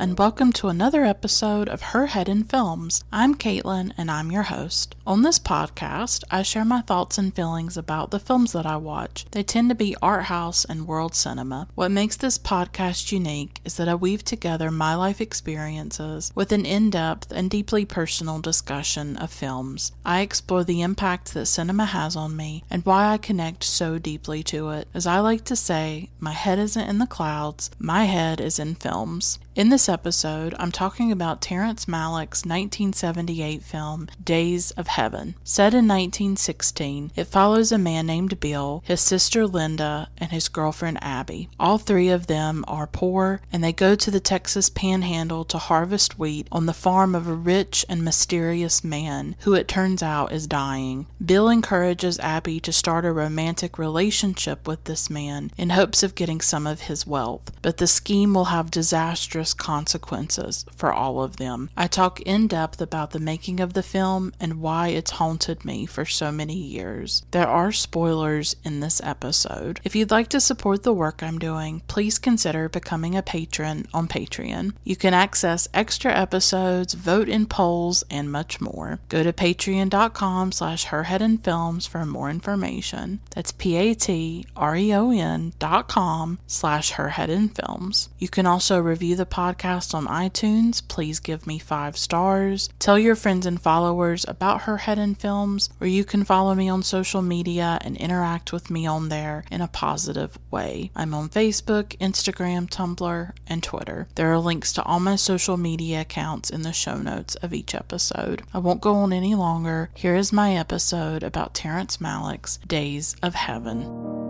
And welcome to another episode of Her Head in Films. I'm Caitlin, and I'm your host. On this podcast, I share my thoughts and feelings about the films that I watch. They tend to be art house and world cinema. What makes this podcast unique is that I weave together my life experiences with an in depth and deeply personal discussion of films. I explore the impact that cinema has on me and why I connect so deeply to it. As I like to say, my head isn't in the clouds, my head is in films. In this episode, I'm talking about Terrence Malick's 1978 film, Days of Heaven. Set in 1916, it follows a man named Bill, his sister Linda, and his girlfriend Abby. All three of them are poor, and they go to the Texas panhandle to harvest wheat on the farm of a rich and mysterious man who it turns out is dying. Bill encourages Abby to start a romantic relationship with this man in hopes of getting some of his wealth, but the scheme will have disastrous consequences for all of them. I talk in depth about the making of the film and why it's haunted me for so many years. There are spoilers in this episode. If you'd like to support the work I'm doing, please consider becoming a patron on Patreon. You can access extra episodes, vote in polls, and much more. Go to patreon.com slash herheadandfilms for more information. That's P-A-T-R-E-O-N dot com slash herheadandfilms. You can also review the podcast on iTunes. Please give me five stars. Tell your friends and followers about Her Head in Films, or you can follow me on social media and interact with me on there in a positive way. I'm on Facebook, Instagram, Tumblr, and Twitter. There are links to all my social media accounts in the show notes of each episode. I won't go on any longer. Here is my episode about Terrence Malick's Days of Heaven.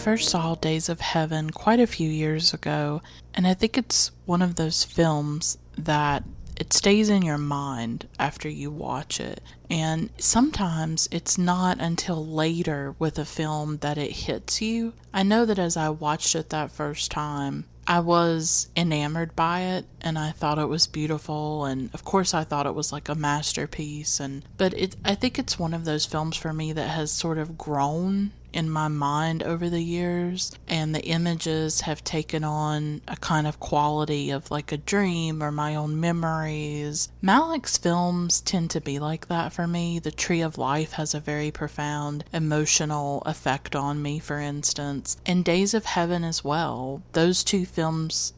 First saw Days of Heaven quite a few years ago, and I think it's one of those films that it stays in your mind after you watch it. And sometimes it's not until later with a film that it hits you. I know that as I watched it that first time, I was enamored by it and I thought it was beautiful and of course I thought it was like a masterpiece and but it I think it's one of those films for me that has sort of grown in my mind over the years and the images have taken on a kind of quality of like a dream or my own memories. Malick's films tend to be like that for me. The Tree of Life has a very profound emotional effect on me for instance, and Days of Heaven as well. Those two films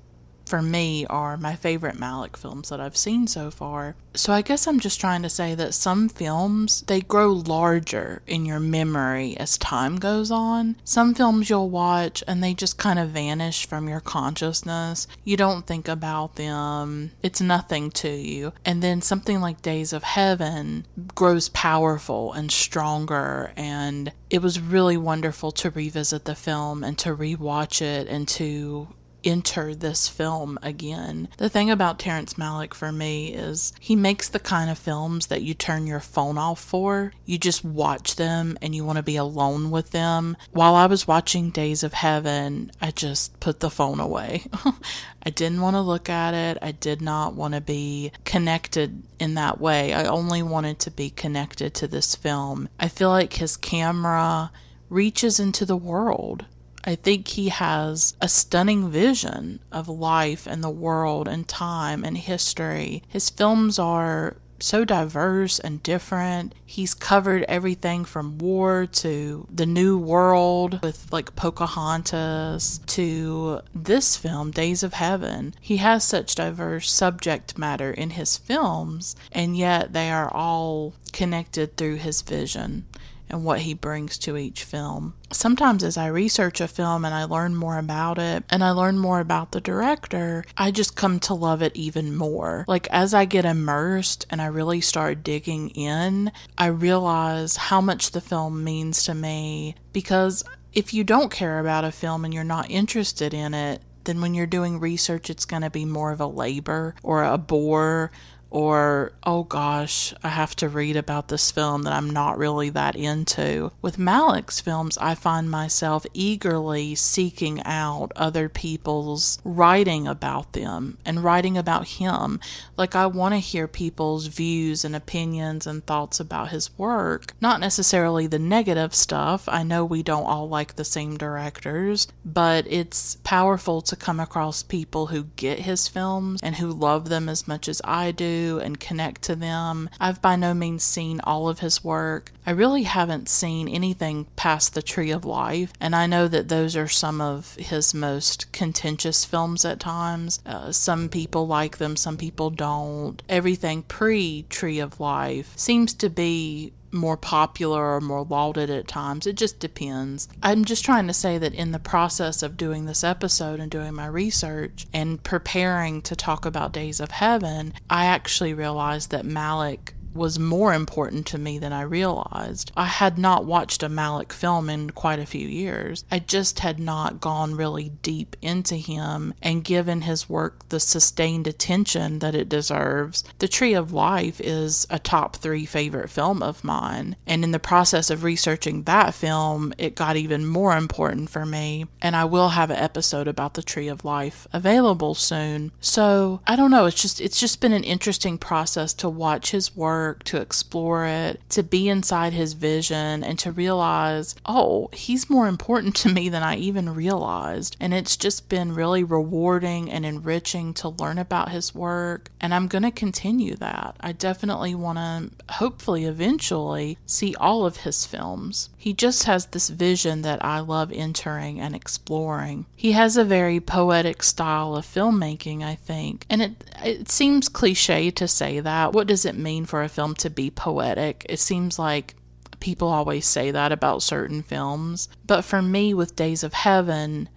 for me are my favorite Malick films that I've seen so far. So I guess I'm just trying to say that some films they grow larger in your memory as time goes on. Some films you'll watch and they just kind of vanish from your consciousness. You don't think about them. It's nothing to you. And then something like Days of Heaven grows powerful and stronger and it was really wonderful to revisit the film and to rewatch it and to enter this film again. The thing about Terrence Malick for me is he makes the kind of films that you turn your phone off for. You just watch them and you want to be alone with them. While I was watching Days of Heaven, I just put the phone away. I didn't want to look at it. I did not want to be connected in that way. I only wanted to be connected to this film. I feel like his camera reaches into the world I think he has a stunning vision of life and the world and time and history. His films are so diverse and different. He's covered everything from war to the new world with like Pocahontas to this film, Days of Heaven. He has such diverse subject matter in his films, and yet they are all connected through his vision and what he brings to each film. Sometimes, as I research a film and I learn more about it and I learn more about the director, I just come to love it even more. Like, as I get immersed and I really start digging in, I realize how much the film means to me because if you don't care about a film and you're not interested in it, then when you're doing research, it's going to be more of a labor or a bore or, oh gosh, I have to read about this film that I'm not really that into. With Malick's films, I find myself eagerly seeking out other people's writing about them and writing about him. Like, I want to hear people's views and opinions and thoughts about his work, not necessarily the negative stuff. I know we don't all like the same directors, but it's powerful to come across people who get his films and who love them as much as I do and connect to them. I've by no means seen all of his work. I really haven't seen anything past The Tree of Life, and I know that those are some of his most contentious films at times. Uh, some people like them, some people don't. Everything pre Tree of Life seems to be more popular or more lauded at times. It just depends. I'm just trying to say that in the process of doing this episode and doing my research and preparing to talk about Days of Heaven, I actually realized that Malick was more important to me than I realized. I had not watched a Malick film in quite a few years. I just had not gone really deep into him and given his work the sustained attention that it deserves. The Tree of Life is a top three favorite film of mine, and in the process of researching that film, it got even more important for me. And I will have an episode about the Tree of Life available soon. So I don't know. It's just it's just been an interesting process to watch his work work, to explore it, to be inside his vision, and to realize, oh, he's more important to me than I even realized. And it's just been really rewarding and enriching to learn about his work. And I'm going to continue that. I definitely want to, hopefully, eventually see all of his films. He just has this vision that I love entering and exploring. He has a very poetic style of filmmaking, I think. And it, it seems cliche to say that. What does it mean for a film to be poetic. It seems like people always say that about certain films. But for me, with Days of Heaven,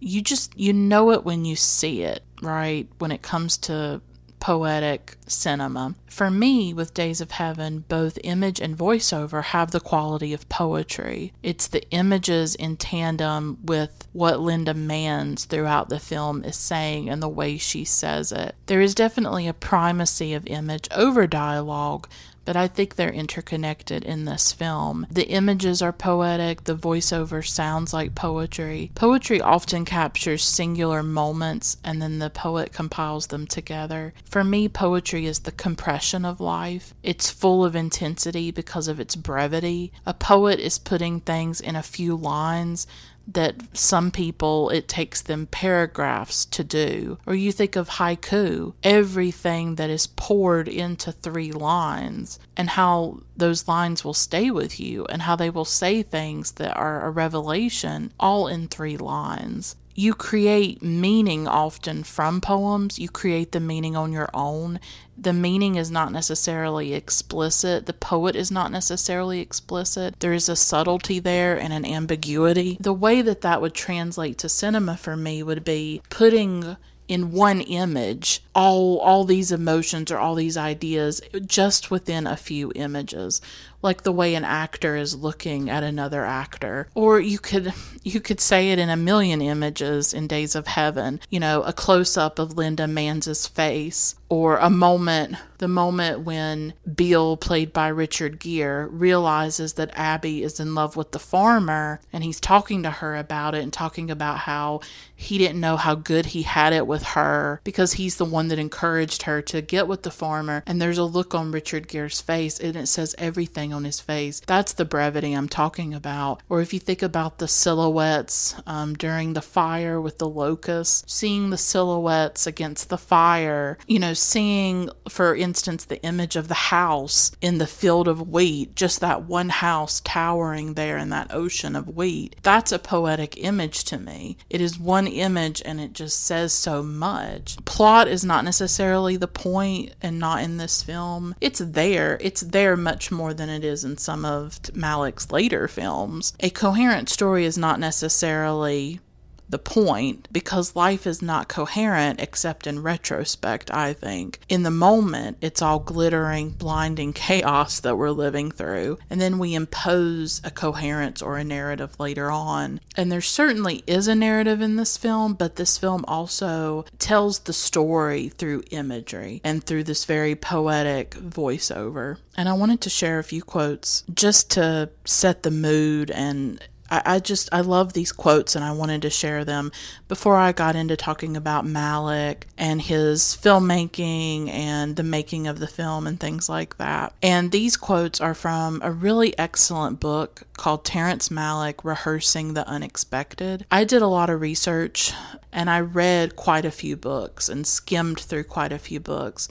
you just you know it when you see it, right? When it comes to poetic cinema. For me, with Days of Heaven, both image and voiceover have the quality of poetry. It's the images in tandem with what Linda Manz throughout the film is saying and the way she says it. There is definitely a primacy of image over dialogue, but I think they're interconnected in this film. The images are poetic, the voiceover sounds like poetry. Poetry often captures singular moments and then the poet compiles them together. For me, poetry is the compression of life. It's full of intensity because of its brevity. A poet is putting things in a few lines that some people it takes them paragraphs to do. Or you think of haiku, everything that is poured into three lines, and how those lines will stay with you, and how they will say things that are a revelation all in three lines you create meaning often from poems. You create the meaning on your own. The meaning is not necessarily explicit. The poet is not necessarily explicit. There is a subtlety there and an ambiguity. The way that that would translate to cinema for me would be putting in one image all all these emotions or all these ideas just within a few images like the way an actor is looking at another actor. Or you could you could say it in a million images in days of heaven you know a close up of Linda Manz's face or a moment the moment when Bill played by Richard Gere realizes that Abby is in love with the farmer and he's talking to her about it and talking about how he didn't know how good he had it with her because he's the one that encouraged her to get with the farmer and there's a look on Richard Gere's face and it says everything on his face. That's the brevity I'm talking about. Or if you think about the silhouettes um, during the fire with the locusts, seeing the silhouettes against the fire, you know, seeing, for instance, the image of the house in the field of wheat, just that one house towering there in that ocean of wheat. That's a poetic image to me. It is one image and it just says so much. Plot is not necessarily the point and not in this film. It's there. It's there much more than it is in some of Malick's later films. A coherent story is not necessarily the point because life is not coherent except in retrospect, I think. In the moment, it's all glittering, blinding chaos that we're living through, and then we impose a coherence or a narrative later on. And there certainly is a narrative in this film, but this film also tells the story through imagery and through this very poetic voiceover. And I wanted to share a few quotes just to set the mood and I, I just I love these quotes and I wanted to share them before I got into talking about Malick and his filmmaking and the making of the film and things like that. And these quotes are from a really excellent book called Terrence Malick Rehearsing the Unexpected. I did a lot of research and I read quite a few books and skimmed through quite a few books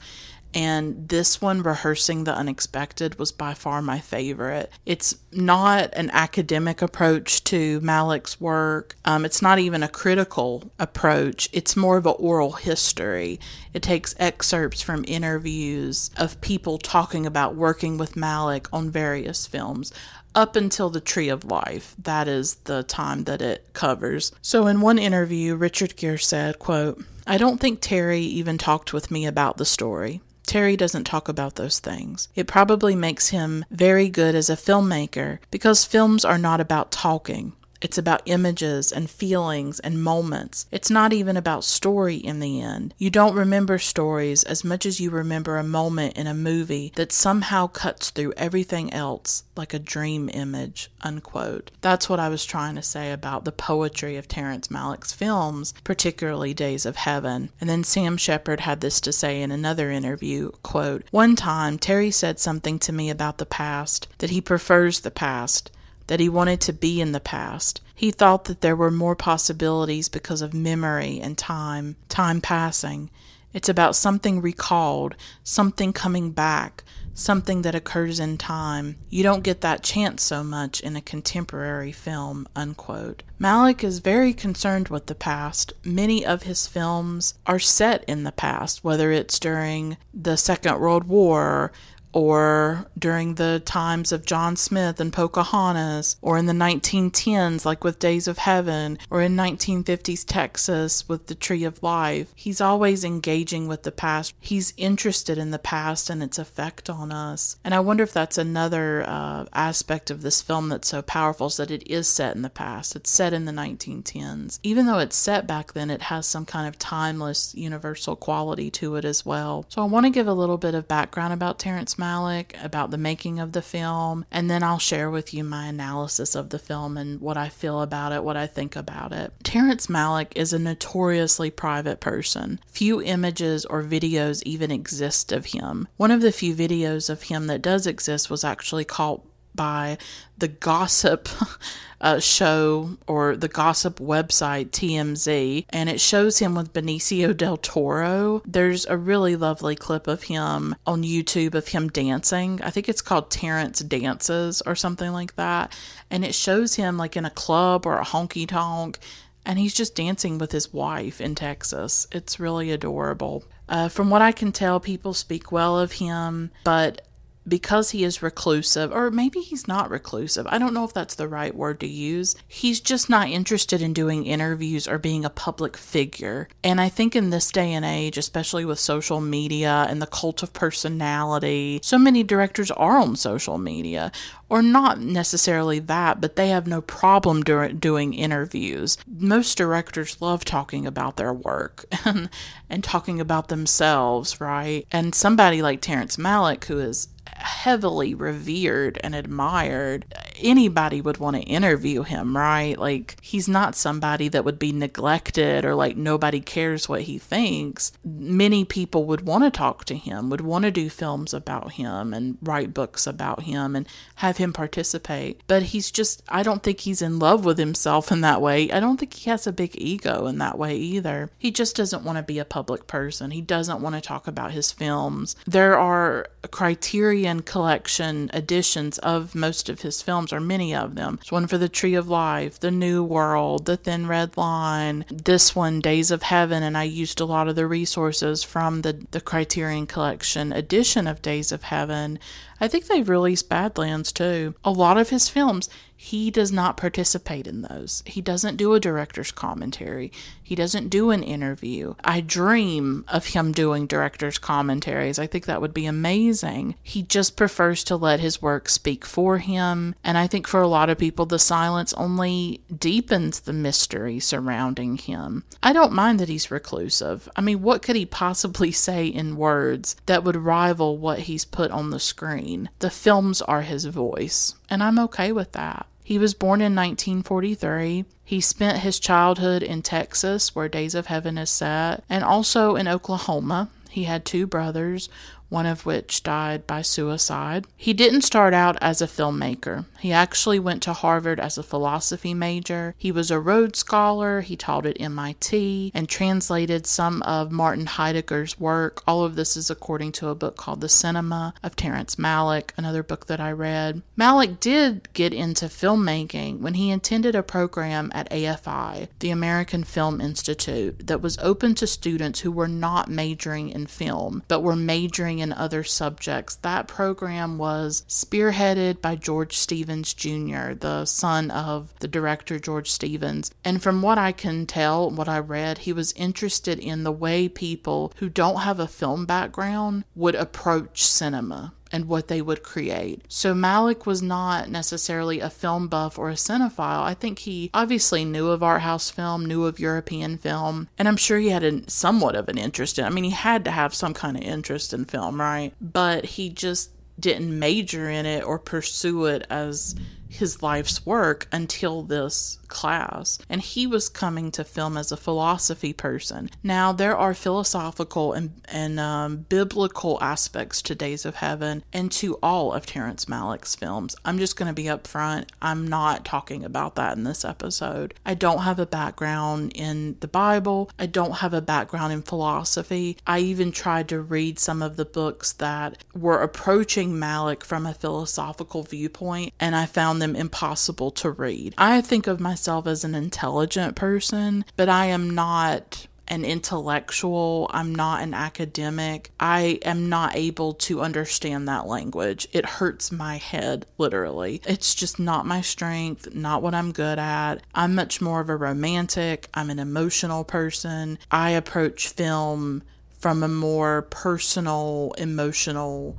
and this one, Rehearsing the Unexpected, was by far my favorite. It's not an academic approach to Malick's work, um, it's not even a critical approach, it's more of an oral history. It takes excerpts from interviews of people talking about working with Malick on various films up until the Tree of Life. That is the time that it covers. So in one interview, Richard Gere said, quote, I don't think Terry even talked with me about the story. Terry doesn't talk about those things. It probably makes him very good as a filmmaker because films are not about talking. It's about images and feelings and moments. It's not even about story in the end. You don't remember stories as much as you remember a moment in a movie that somehow cuts through everything else like a dream image. Unquote. That's what I was trying to say about the poetry of Terrence Malick's films, particularly Days of Heaven. And then Sam Shepard had this to say in another interview, quote, One time Terry said something to me about the past, that he prefers the past that he wanted to be in the past. He thought that there were more possibilities because of memory and time, time passing. It's about something recalled, something coming back, something that occurs in time. You don't get that chance so much in a contemporary film. Unquote. Malick is very concerned with the past. Many of his films are set in the past, whether it's during the Second World War or during the times of John Smith and Pocahontas, or in the 1910s, like with Days of Heaven, or in 1950s Texas with The Tree of Life. He's always engaging with the past. He's interested in the past and its effect on us. And I wonder if that's another uh, aspect of this film that's so powerful is that it is set in the past. It's set in the 1910s. Even though it's set back then, it has some kind of timeless, universal quality to it as well. So I want to give a little bit of background about Terrence Malick, about the making of the film, and then I'll share with you my analysis of the film and what I feel about it, what I think about it. Terrence Malick is a notoriously private person. Few images or videos even exist of him. One of the few videos of him that does exist was actually caught by the gossip uh, show or the gossip website TMZ, and it shows him with Benicio del Toro. There's a really lovely clip of him on YouTube of him dancing. I think it's called Terrence Dances or something like that. And it shows him like in a club or a honky tonk, and he's just dancing with his wife in Texas. It's really adorable. Uh, from what I can tell, people speak well of him, but because he is reclusive, or maybe he's not reclusive. I don't know if that's the right word to use. He's just not interested in doing interviews or being a public figure. And I think in this day and age, especially with social media and the cult of personality, so many directors are on social media. Or not necessarily that, but they have no problem do- doing interviews. Most directors love talking about their work and, and talking about themselves, right? And somebody like Terrence Malick, who is heavily revered and admired. Anybody would want to interview him, right? Like, he's not somebody that would be neglected or like nobody cares what he thinks. Many people would want to talk to him, would want to do films about him and write books about him and have him participate. But he's just, I don't think he's in love with himself in that way. I don't think he has a big ego in that way either. He just doesn't want to be a public person. He doesn't want to talk about his films. There are criteria collection editions of most of his films films, or many of them. There's one for The Tree of Life, The New World, The Thin Red Line, this one, Days of Heaven, and I used a lot of the resources from the, the Criterion Collection edition of Days of Heaven. I think they've released Badlands too. A lot of his films, he does not participate in those. He doesn't do a director's commentary. He doesn't do an interview. I dream of him doing director's commentaries. I think that would be amazing. He just prefers to let his work speak for him. And I think for a lot of people, the silence only deepens the mystery surrounding him. I don't mind that he's reclusive. I mean, what could he possibly say in words that would rival what he's put on the screen? The films are his voice, and I'm okay with that. He was born in 1943. He spent his childhood in Texas, where Days of Heaven is set, and also in Oklahoma. He had two brothers, one of which died by suicide. He didn't start out as a filmmaker. He actually went to Harvard as a philosophy major. He was a Rhodes Scholar. He taught at MIT and translated some of Martin Heidegger's work. All of this is according to a book called The Cinema of Terrence Malick, another book that I read. Malick did get into filmmaking when he attended a program at AFI, the American Film Institute, that was open to students who were not majoring in film, but were majoring in other subjects. That program was spearheaded by George Stevens Jr., the son of the director George Stevens. And from what I can tell, what I read, he was interested in the way people who don't have a film background would approach cinema and what they would create. So Malick was not necessarily a film buff or a cinephile. I think he obviously knew of art house film, knew of European film, and I'm sure he had a, somewhat of an interest in. I mean, he had to have some kind of interest in film, right? But he just didn't major in it or pursue it as his life's work until this class. And he was coming to film as a philosophy person. Now, there are philosophical and, and um, biblical aspects to Days of Heaven and to all of Terrence Malick's films. I'm just going to be upfront. I'm not talking about that in this episode. I don't have a background in the Bible, I don't have a background in philosophy. I even tried to read some of the books that were approaching Malick from a philosophical viewpoint, and I found them impossible to read. I think of myself as an intelligent person, but I am not an intellectual. I'm not an academic. I am not able to understand that language. It hurts my head, literally. It's just not my strength, not what I'm good at. I'm much more of a romantic, I'm an emotional person. I approach film from a more personal, emotional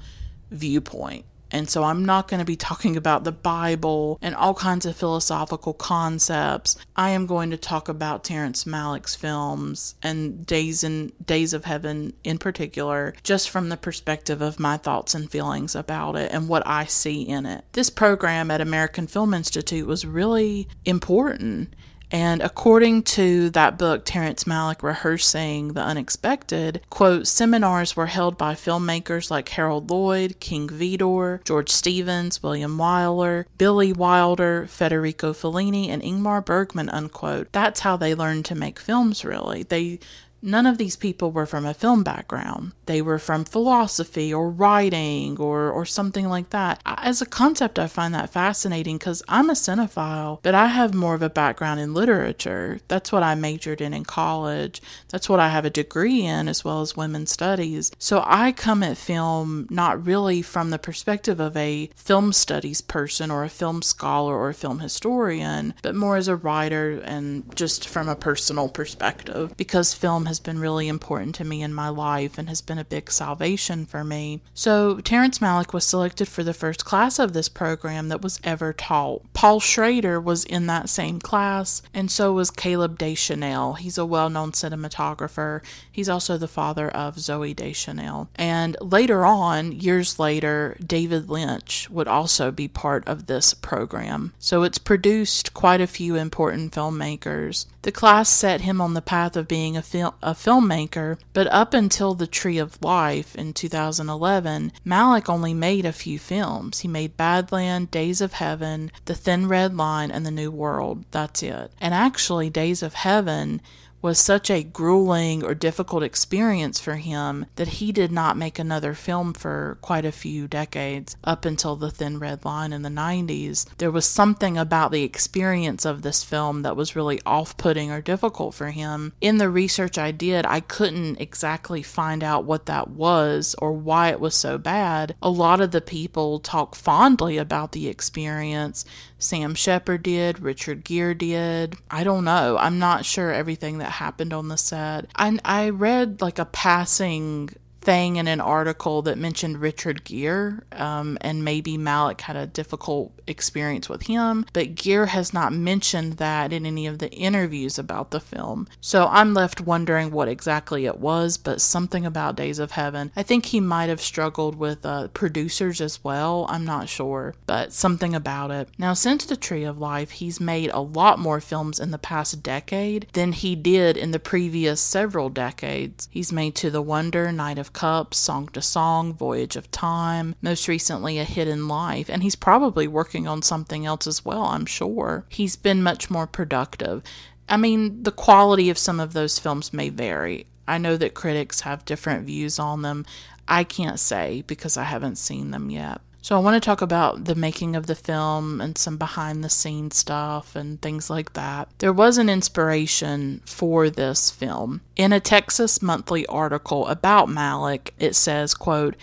viewpoint. And so I'm not going to be talking about the Bible and all kinds of philosophical concepts. I am going to talk about Terrence Malick's films and Days in Days of Heaven in particular, just from the perspective of my thoughts and feelings about it and what I see in it. This program at American Film Institute was really important and according to that book, Terrence Malick rehearsing the unexpected, quote, seminars were held by filmmakers like Harold Lloyd, King Vidor, George Stevens, William Wyler, Billy Wilder, Federico Fellini, and Ingmar Bergman, unquote. That's how they learned to make films, really. They None of these people were from a film background. They were from philosophy or writing or, or something like that. As a concept, I find that fascinating because I'm a cinephile, but I have more of a background in literature. That's what I majored in in college. That's what I have a degree in, as well as women's studies. So I come at film not really from the perspective of a film studies person or a film scholar or a film historian, but more as a writer and just from a personal perspective because film has has been really important to me in my life and has been a big salvation for me. So, Terrence Malick was selected for the first class of this program that was ever taught. Paul Schrader was in that same class, and so was Caleb Deschanel. He's a well known cinematographer. He's also the father of Zooey Deschanel. And later on, years later, David Lynch would also be part of this program. So, it's produced quite a few important filmmakers. The class set him on the path of being a, fil- a filmmaker, but up until The Tree of Life in 2011, Malick only made a few films. He made Badland, Days of Heaven, The Thin Red Line, and The New World. That's it. And actually, Days of Heaven was such a grueling or difficult experience for him that he did not make another film for quite a few decades up until The Thin Red Line in the 90s. There was something about the experience of this film that was really off putting or difficult for him. In the research I did, I couldn't exactly find out what that was or why it was so bad. A lot of the people talk fondly about the experience. Sam Shepard did, Richard Gere did. I don't know. I'm not sure everything that happened on the set. I, I read like a passing thing in an article that mentioned Richard Gere, um, and maybe Malick had a difficult experience with him, but Gere has not mentioned that in any of the interviews about the film. So I'm left wondering what exactly it was, but something about Days of Heaven. I think he might have struggled with uh, producers as well. I'm not sure, but something about it. Now, since The Tree of Life, he's made a lot more films in the past decade than he did in the previous several decades. He's made To the Wonder, Knight of Cups, Song to Song, Voyage of Time, most recently A Hidden Life, and he's probably working on something else as well, I'm sure. He's been much more productive. I mean, the quality of some of those films may vary. I know that critics have different views on them. I can't say because I haven't seen them yet. So, I want to talk about the making of the film and some behind the scenes stuff and things like that. There was an inspiration for this film. In a Texas Monthly article about Malick, it says, quote,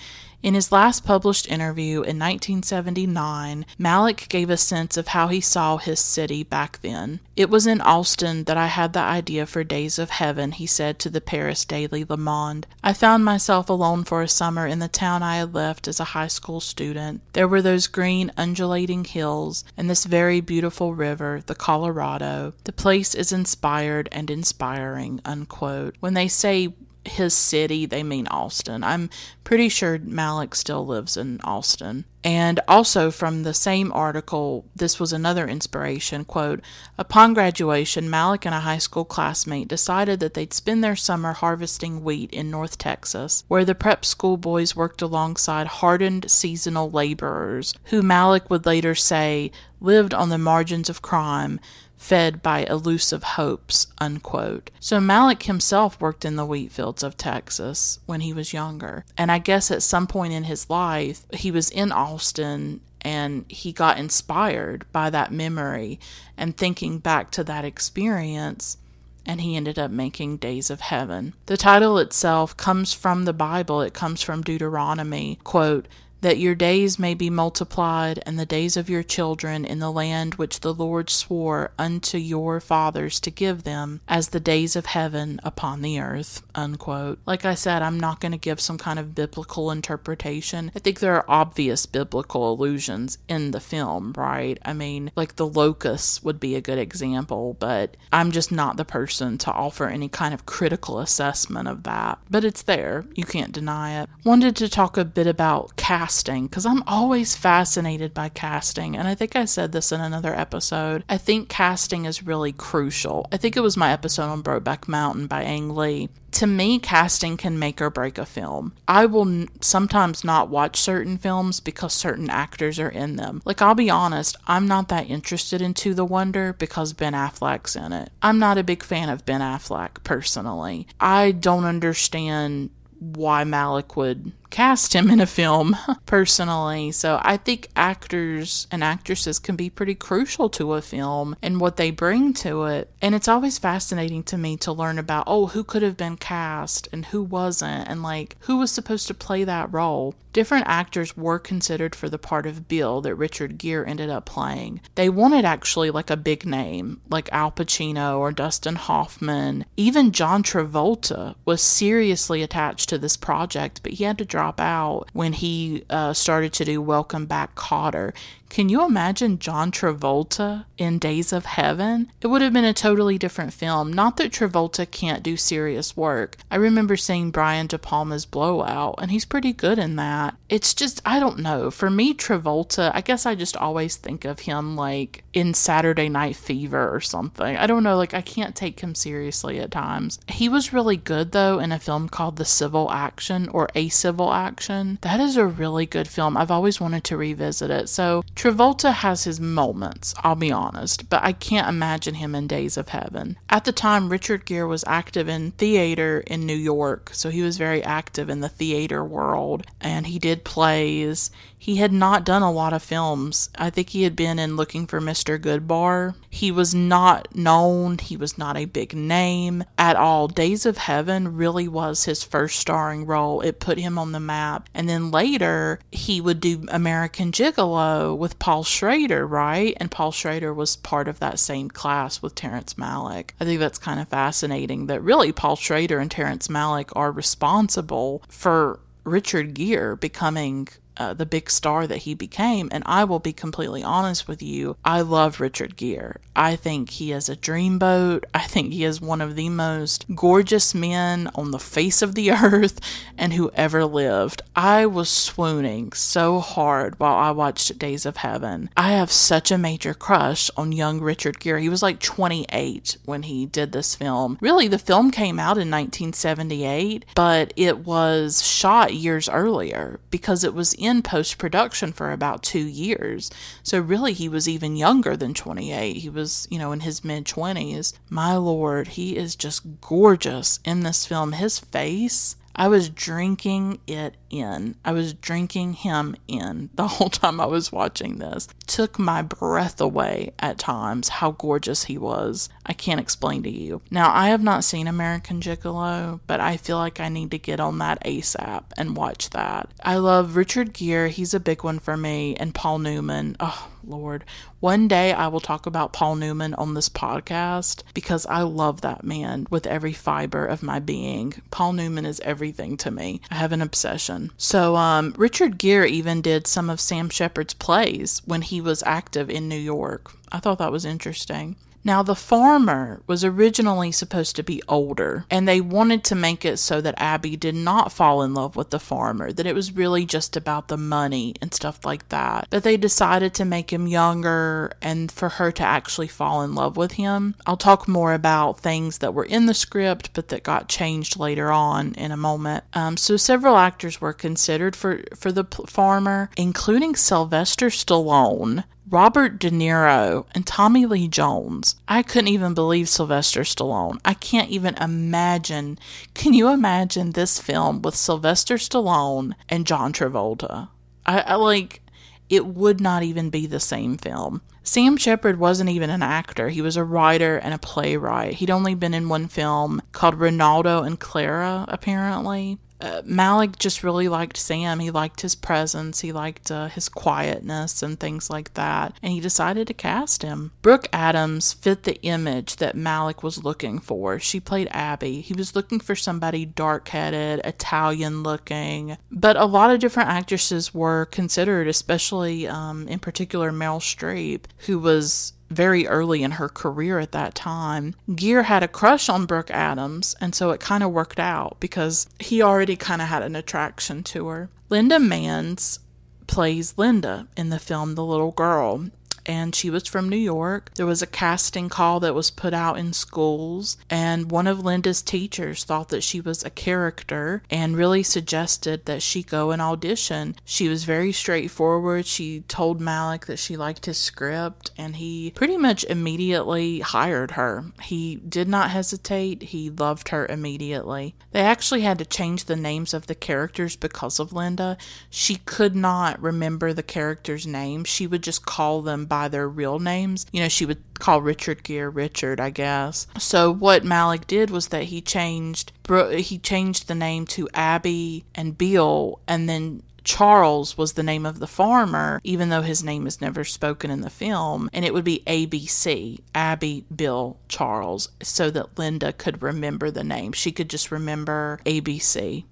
in his last published interview in 1979, Malick gave a sense of how he saw his city back then. It was in Austin that I had the idea for Days of Heaven, he said to the Paris Daily Le Monde. I found myself alone for a summer in the town I had left as a high school student. There were those green, undulating hills and this very beautiful river, the Colorado. The place is inspired and inspiring. Unquote. When they say his city, they mean Austin. I'm pretty sure Malick still lives in Austin. And also from the same article, this was another inspiration quote Upon graduation, Malick and a high school classmate decided that they'd spend their summer harvesting wheat in North Texas, where the prep school boys worked alongside hardened seasonal laborers, who Malick would later say lived on the margins of crime fed by elusive hopes, unquote. So Malick himself worked in the wheat fields of Texas when he was younger. And I guess at some point in his life, he was in Austin and he got inspired by that memory and thinking back to that experience and he ended up making Days of Heaven. The title itself comes from the Bible, it comes from Deuteronomy, quote, that your days may be multiplied, and the days of your children in the land which the Lord swore unto your fathers to give them, as the days of heaven upon the earth. Unquote. Like I said, I'm not going to give some kind of biblical interpretation. I think there are obvious biblical allusions in the film, right? I mean, like the locusts would be a good example, but I'm just not the person to offer any kind of critical assessment of that. But it's there, you can't deny it. Wanted to talk a bit about cast casting because I'm always fascinated by casting. And I think I said this in another episode. I think casting is really crucial. I think it was my episode on Brokeback Mountain by Ang Lee. To me, casting can make or break a film. I will n- sometimes not watch certain films because certain actors are in them. Like, I'll be honest, I'm not that interested in To the Wonder because Ben Affleck's in it. I'm not a big fan of Ben Affleck personally. I don't understand why Malick would cast him in a film personally. So I think actors and actresses can be pretty crucial to a film and what they bring to it. And it's always fascinating to me to learn about, oh, who could have been cast and who wasn't, and like who was supposed to play that role. Different actors were considered for the part of Bill that Richard Gere ended up playing. They wanted actually like a big name, like Al Pacino or Dustin Hoffman. Even John Travolta was seriously attached to this project, but he had to drop drop out when he uh, started to do Welcome Back Kotter. Can you imagine John Travolta in Days of Heaven? It would have been a totally different film. Not that Travolta can't do serious work. I remember seeing Brian De Palma's Blowout, and he's pretty good in that. It's just, I don't know. For me, Travolta, I guess I just always think of him like in Saturday Night Fever or something. I don't know, like I can't take him seriously at times. He was really good though in a film called The Civil Action or A Civil Action. That is a really good film. I've always wanted to revisit it. So, Travolta has his moments, I'll be honest, but I can't imagine him in Days of Heaven. At the time, Richard Gere was active in theater in New York, so he was very active in the theater world, and he did plays. He had not done a lot of films. I think he had been in Looking for Mr. Goodbar. He was not known, he was not a big name at all. Days of Heaven really was his first starring role. It put him on the map. And then later, he would do American Gigolo with Paul Schrader, right? And Paul Schrader was part of that same class with Terrence Malick. I think that's kind of fascinating that really Paul Schrader and Terrence Malick are responsible for Richard Gere becoming uh, the big star that he became. And I will be completely honest with you, I love Richard Gere. I think he is a dreamboat. I think he is one of the most gorgeous men on the face of the earth and who ever lived. I was swooning so hard while I watched Days of Heaven. I have such a major crush on young Richard Gere. He was like 28 when he did this film. Really, the film came out in 1978, but it was shot years earlier because it was in post production for about two years. So, really, he was even younger than 28. He was, you know, in his mid 20s. My lord, he is just gorgeous in this film. His face. I was drinking it in. I was drinking him in the whole time I was watching this. Took my breath away at times how gorgeous he was. I can't explain to you. Now, I have not seen American Gigolo, but I feel like I need to get on that ASAP and watch that. I love Richard Gere. He's a big one for me. And Paul Newman. Oh, Lord. One day I will talk about Paul Newman on this podcast because I love that man with every fiber of my being. Paul Newman is everything to me. I have an obsession. So, um, Richard Gere even did some of Sam Shepard's plays when he was active in New York. I thought that was interesting. Now, the farmer was originally supposed to be older, and they wanted to make it so that Abby did not fall in love with the farmer, that it was really just about the money and stuff like that. But they decided to make him younger and for her to actually fall in love with him. I'll talk more about things that were in the script but that got changed later on in a moment. Um, so, several actors were considered for, for the farmer, including Sylvester Stallone. Robert De Niro and Tommy Lee Jones. I couldn't even believe Sylvester Stallone. I can't even imagine. Can you imagine this film with Sylvester Stallone and John Travolta? I, I like it would not even be the same film. Sam Shepard wasn't even an actor. He was a writer and a playwright. He'd only been in one film called Renaldo and Clara, apparently uh, Malick just really liked Sam. He liked his presence, he liked uh, his quietness and things like that, and he decided to cast him. Brooke Adams fit the image that Malick was looking for. She played Abby. He was looking for somebody dark headed, Italian looking, but a lot of different actresses were considered, especially um, in particular Meryl Streep, who was very early in her career at that time. Gere had a crush on Brooke Adams, and so it kind of worked out because he already kind of had an attraction to her. Linda Manz plays Linda in the film The Little Girl, and she was from New York. There was a casting call that was put out in schools, and one of Linda's teachers thought that she was a character and really suggested that she go and audition. She was very straightforward. She told Malick that she liked his script, and he pretty much immediately hired her. He did not hesitate, he loved her immediately. They actually had to change the names of the characters because of Linda. She could not remember the characters' names, she would just call them by their real names. You know, she would call Richard Gere Richard, I guess. So what Malick did was that he changed he changed the name to Abby and Bill and then Charles was the name of the farmer, even though his name is never spoken in the film, and it would be ABC, Abby, Bill, Charles, so that Linda could remember the name. She could just remember ABC,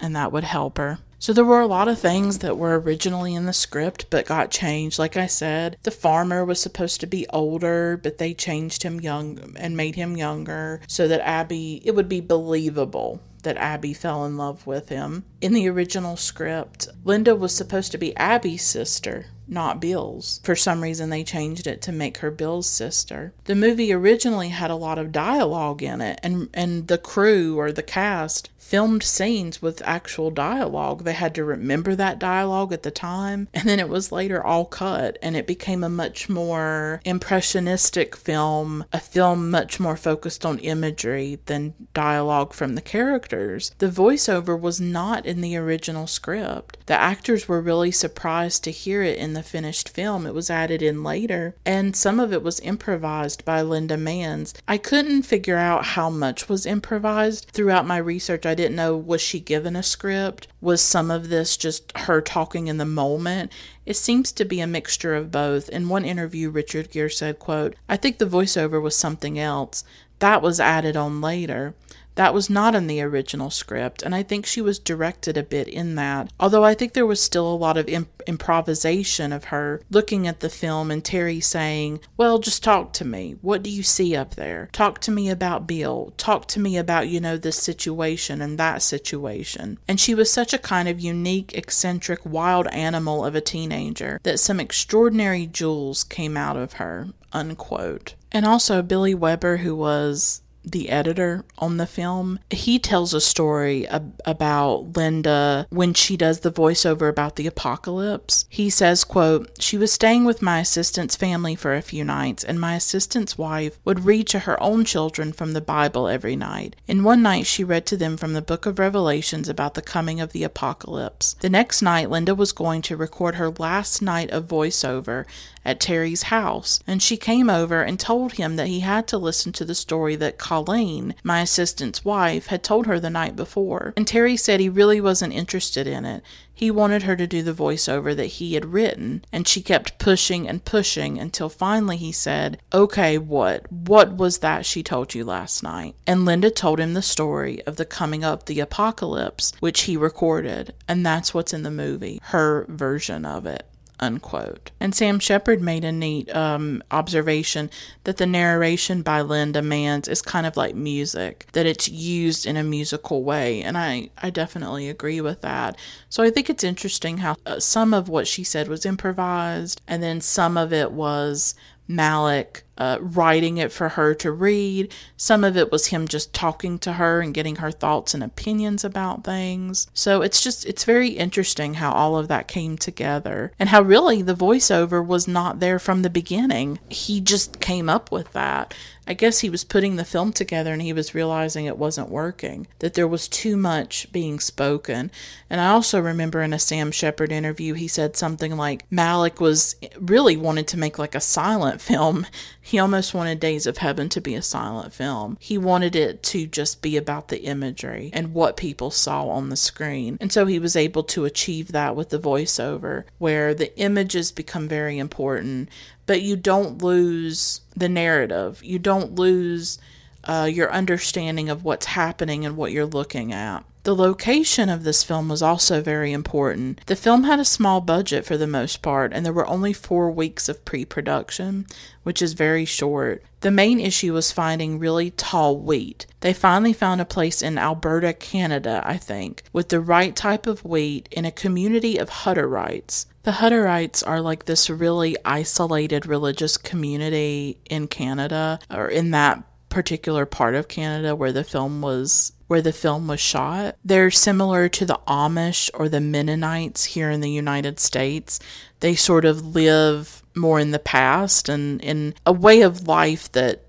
and that would help her. So there were a lot of things that were originally in the script but got changed. Like I said, the farmer was supposed to be older, but they changed him young and made him younger so that Abby it would be believable that Abby fell in love with him. In the original script, Linda was supposed to be Abby's sister, not Bill's. For some reason, they changed it to make her Bill's sister. The movie originally had a lot of dialogue in it, and, and the crew or the cast filmed scenes with actual dialogue. They had to remember that dialogue at the time, and then it was later all cut, and it became a much more impressionistic film, a film much more focused on imagery than dialogue from the characters. The voiceover was not in the original script. The actors were really surprised to hear it in the finished film. It was added in later, and some of it was improvised by Linda Manz. I couldn't figure out how much was improvised throughout my research. I didn't know was she given a script? Was some of this just her talking in the moment? It seems to be a mixture of both. In one interview, Richard Gere said, quote, I think the voiceover was something else. That was added on later. That was not in the original script, and I think she was directed a bit in that. Although I think there was still a lot of imp- improvisation of her looking at the film and Terry saying, Well, just talk to me. What do you see up there? Talk to me about Bill. Talk to me about, you know, this situation and that situation. And she was such a kind of unique, eccentric, wild animal of a teenager that some extraordinary jewels came out of her. Unquote. And also Billy Weber, who was the editor on the film, he tells a story ab- about Linda when she does the voiceover about the apocalypse. He says, quote, "She was staying with my assistant's family for a few nights, and my assistant's wife would read to her own children from the Bible every night. And one night she read to them from the book of Revelations about the coming of the apocalypse. The next night Linda was going to record her last night of voiceover at Terry's house, and she came over and told him that he had to listen to the story that Colleen, my assistant's wife, had told her the night before. And Terry said he really wasn't interested in it. He wanted her to do the voiceover that he had written, and she kept pushing and pushing until finally he said, Okay, what? What was that she told you last night? And Linda told him the story of the coming of the apocalypse, which he recorded, and that's what's in the movie, her version of it unquote. And Sam Shepard made a neat um, observation that the narration by Linda Manz is kind of like music, that it's used in a musical way. And I, I definitely agree with that. So I think it's interesting how uh, some of what she said was improvised, and then some of it was Malick uh, writing it for her to read. Some of it was him just talking to her and getting her thoughts and opinions about things. So it's just, it's very interesting how all of that came together and how really the voiceover was not there from the beginning. He just came up with that. I guess he was putting the film together and he was realizing it wasn't working, that there was too much being spoken. And I also remember in a Sam Shepard interview, he said something like Malick was really wanted to make like a silent film. He almost wanted Days of Heaven to be a silent film. He wanted it to just be about the imagery and what people saw on the screen. And so he was able to achieve that with the voiceover, where the images become very important, but you don't lose the narrative. You don't lose uh, your understanding of what's happening and what you're looking at. The location of this film was also very important. The film had a small budget for the most part, and there were only four weeks of pre production, which is very short. The main issue was finding really tall wheat. They finally found a place in Alberta, Canada, I think, with the right type of wheat in a community of Hutterites. The Hutterites are like this really isolated religious community in Canada, or in that particular part of Canada where the film was where the film was shot. They're similar to the Amish or the Mennonites here in the United States. They sort of live more in the past and in a way of life that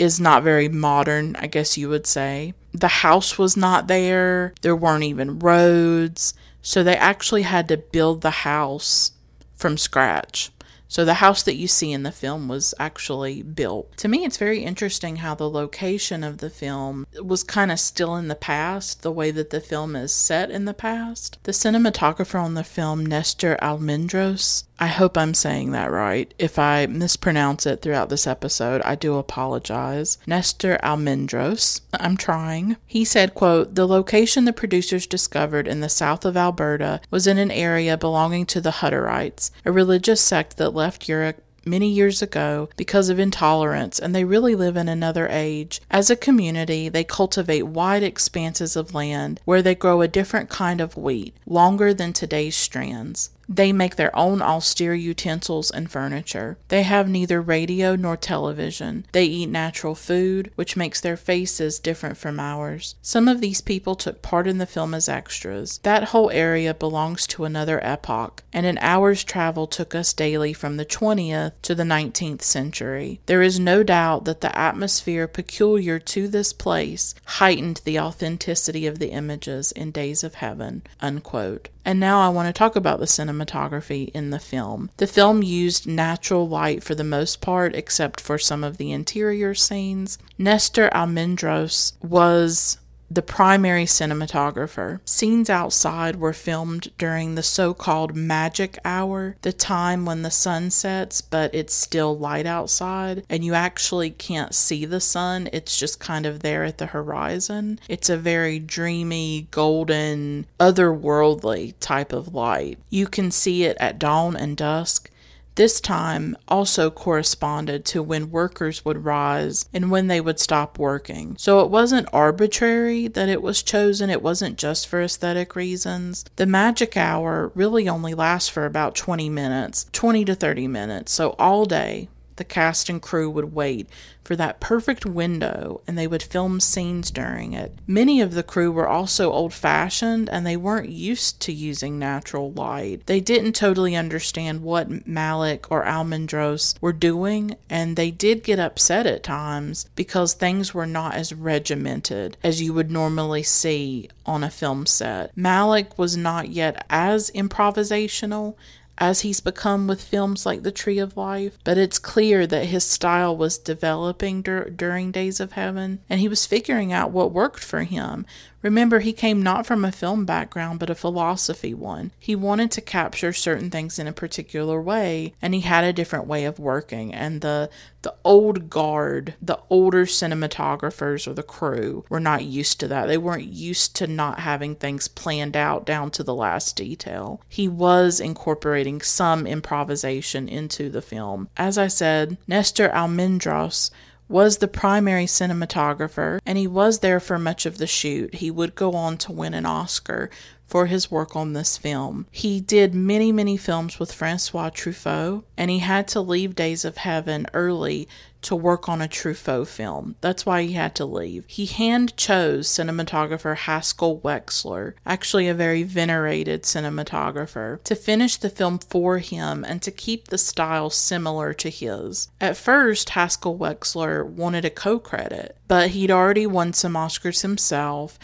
is not very modern, I guess you would say. The house was not there, there weren't even roads, so they actually had to build the house from scratch. So the house that you see in the film was actually built. To me, it's very interesting how the location of the film was kind of still in the past, the way that the film is set in the past. The cinematographer on the film, Nestor Almendros, I hope I'm saying that right. If I mispronounce it throughout this episode, I do apologize. Nestor Almendros, I'm trying. He said, quote, "The location the producers discovered in the south of Alberta was in an area belonging to the Hutterites, a religious sect that left Europe many years ago because of intolerance, and they really live in another age. As a community, they cultivate wide expanses of land where they grow a different kind of wheat, longer than today's strands. They make their own austere utensils and furniture. They have neither radio nor television. They eat natural food, which makes their faces different from ours. Some of these people took part in the film as extras. That whole area belongs to another epoch, and an hour's travel took us daily from the 20th to the 19th century. There is no doubt that the atmosphere peculiar to this place heightened the authenticity of the images in Days of Heaven. Unquote. And now I want to talk about the cinematography in the film. The film used natural light for the most part, except for some of the interior scenes. Nestor Almendros was the primary cinematographer. Scenes outside were filmed during the so called magic hour, the time when the sun sets, but it's still light outside, and you actually can't see the sun. It's just kind of there at the horizon. It's a very dreamy, golden, otherworldly type of light. You can see it at dawn and dusk. This time also corresponded to when workers would rise and when they would stop working. So it wasn't arbitrary that it was chosen, it wasn't just for aesthetic reasons. The magic hour really only lasts for about 20 minutes, 20 to 30 minutes, so all day the cast and crew would wait for that perfect window and they would film scenes during it. Many of the crew were also old fashioned and they weren't used to using natural light. They didn't totally understand what Malick or Almendros were doing and they did get upset at times because things were not as regimented as you would normally see on a film set. Malick was not yet as improvisational as he's become with films like The Tree of Life, but it's clear that his style was developing dur- during Days of Heaven and he was figuring out what worked for him. Remember, he came not from a film background, but a philosophy one. He wanted to capture certain things in a particular way, and he had a different way of working. And the the old guard, the older cinematographers or the crew were not used to that. They weren't used to not having things planned out down to the last detail. He was incorporating some improvisation into the film. As I said, Nestor Almendros was the primary cinematographer, and he was there for much of the shoot. He would go on to win an Oscar for his work on this film. He did many, many films with Francois Truffaut, and he had to leave Days of Heaven early to work on a Truffaut film. That's why he had to leave. He hand chose cinematographer Haskell Wexler, actually a very venerated cinematographer, to finish the film for him and to keep the style similar to his. At first, Haskell Wexler wanted a co credit, but he'd already won some Oscars himself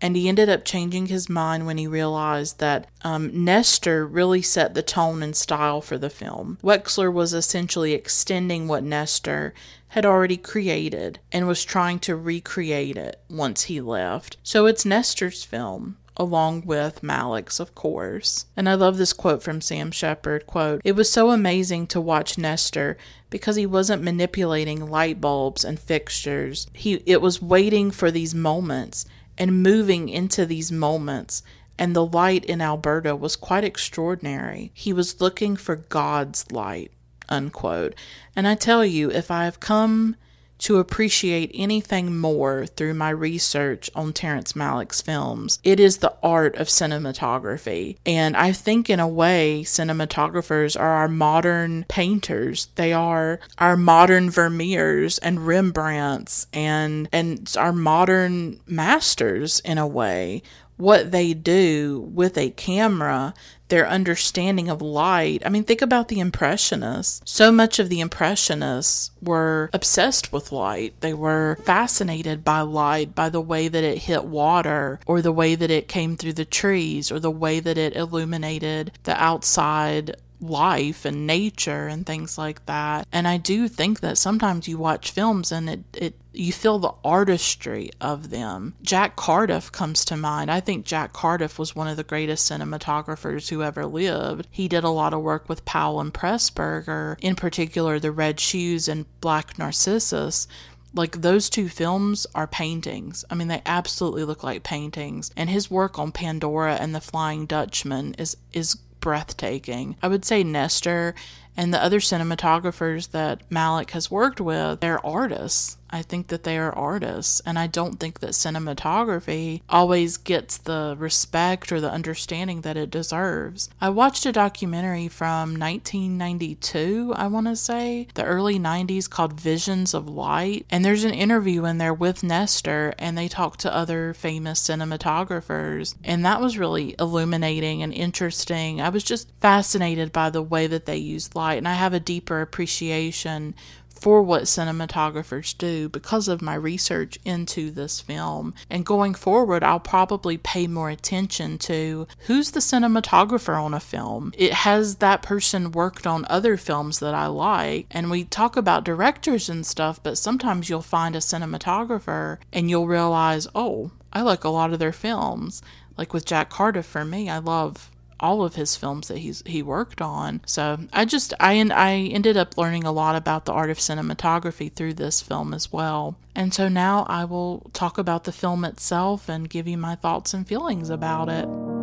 and he ended up changing his mind when he realized that um, Nestor really set the tone and style for the film. Wexler was essentially extending what Nestor had already created and was trying to recreate it once he left. So it's Nestor's film along with Malick's, of course. And I love this quote from Sam Shepard, quote, "It was so amazing to watch Nestor because he wasn't manipulating light bulbs and fixtures. He it was waiting for these moments and moving into these moments. And the light in Alberta was quite extraordinary. He was looking for God's light, unquote. And I tell you, if I have come to appreciate anything more through my research on Terrence Malick's films. It is the art of cinematography. And I think, in a way, cinematographers are our modern painters. They are our modern Vermeers and Rembrandts and, and our modern masters, in a way what they do with a camera, their understanding of light. I mean, think about the Impressionists. So much of the Impressionists were obsessed with light. They were fascinated by light, by the way that it hit water, or the way that it came through the trees, or the way that it illuminated the outside life and nature and things like that. And I do think that sometimes you watch films and it, it you feel the artistry of them. Jack Cardiff comes to mind. I think Jack Cardiff was one of the greatest cinematographers who ever lived. He did a lot of work with Powell and Pressburger, in particular The Red Shoes and Black Narcissus, like those two films are paintings. I mean, they absolutely look like paintings. And his work on Pandora and The Flying Dutchman is is breathtaking. I would say Nestor and the other cinematographers that Malick has worked with, they're artists. I think that they are artists, and I don't think that cinematography always gets the respect or the understanding that it deserves. I watched a documentary from 1992, I want to say, the early 90s called Visions of Light, and there's an interview in there with Nestor, and they talk to other famous cinematographers, and that was really illuminating and interesting. I was just fascinated by the way that they use light, and I have a deeper appreciation for what cinematographers do because of my research into this film. And going forward, I'll probably pay more attention to who's the cinematographer on a film. It has that person worked on other films that I like. And we talk about directors and stuff, but sometimes you'll find a cinematographer and you'll realize, oh, I like a lot of their films. Like with Jack Cardiff, for me, I love all of his films that he's he worked on. So I just I and I ended up learning a lot about the art of cinematography through this film as well. And so now I will talk about the film itself and give you my thoughts and feelings about it.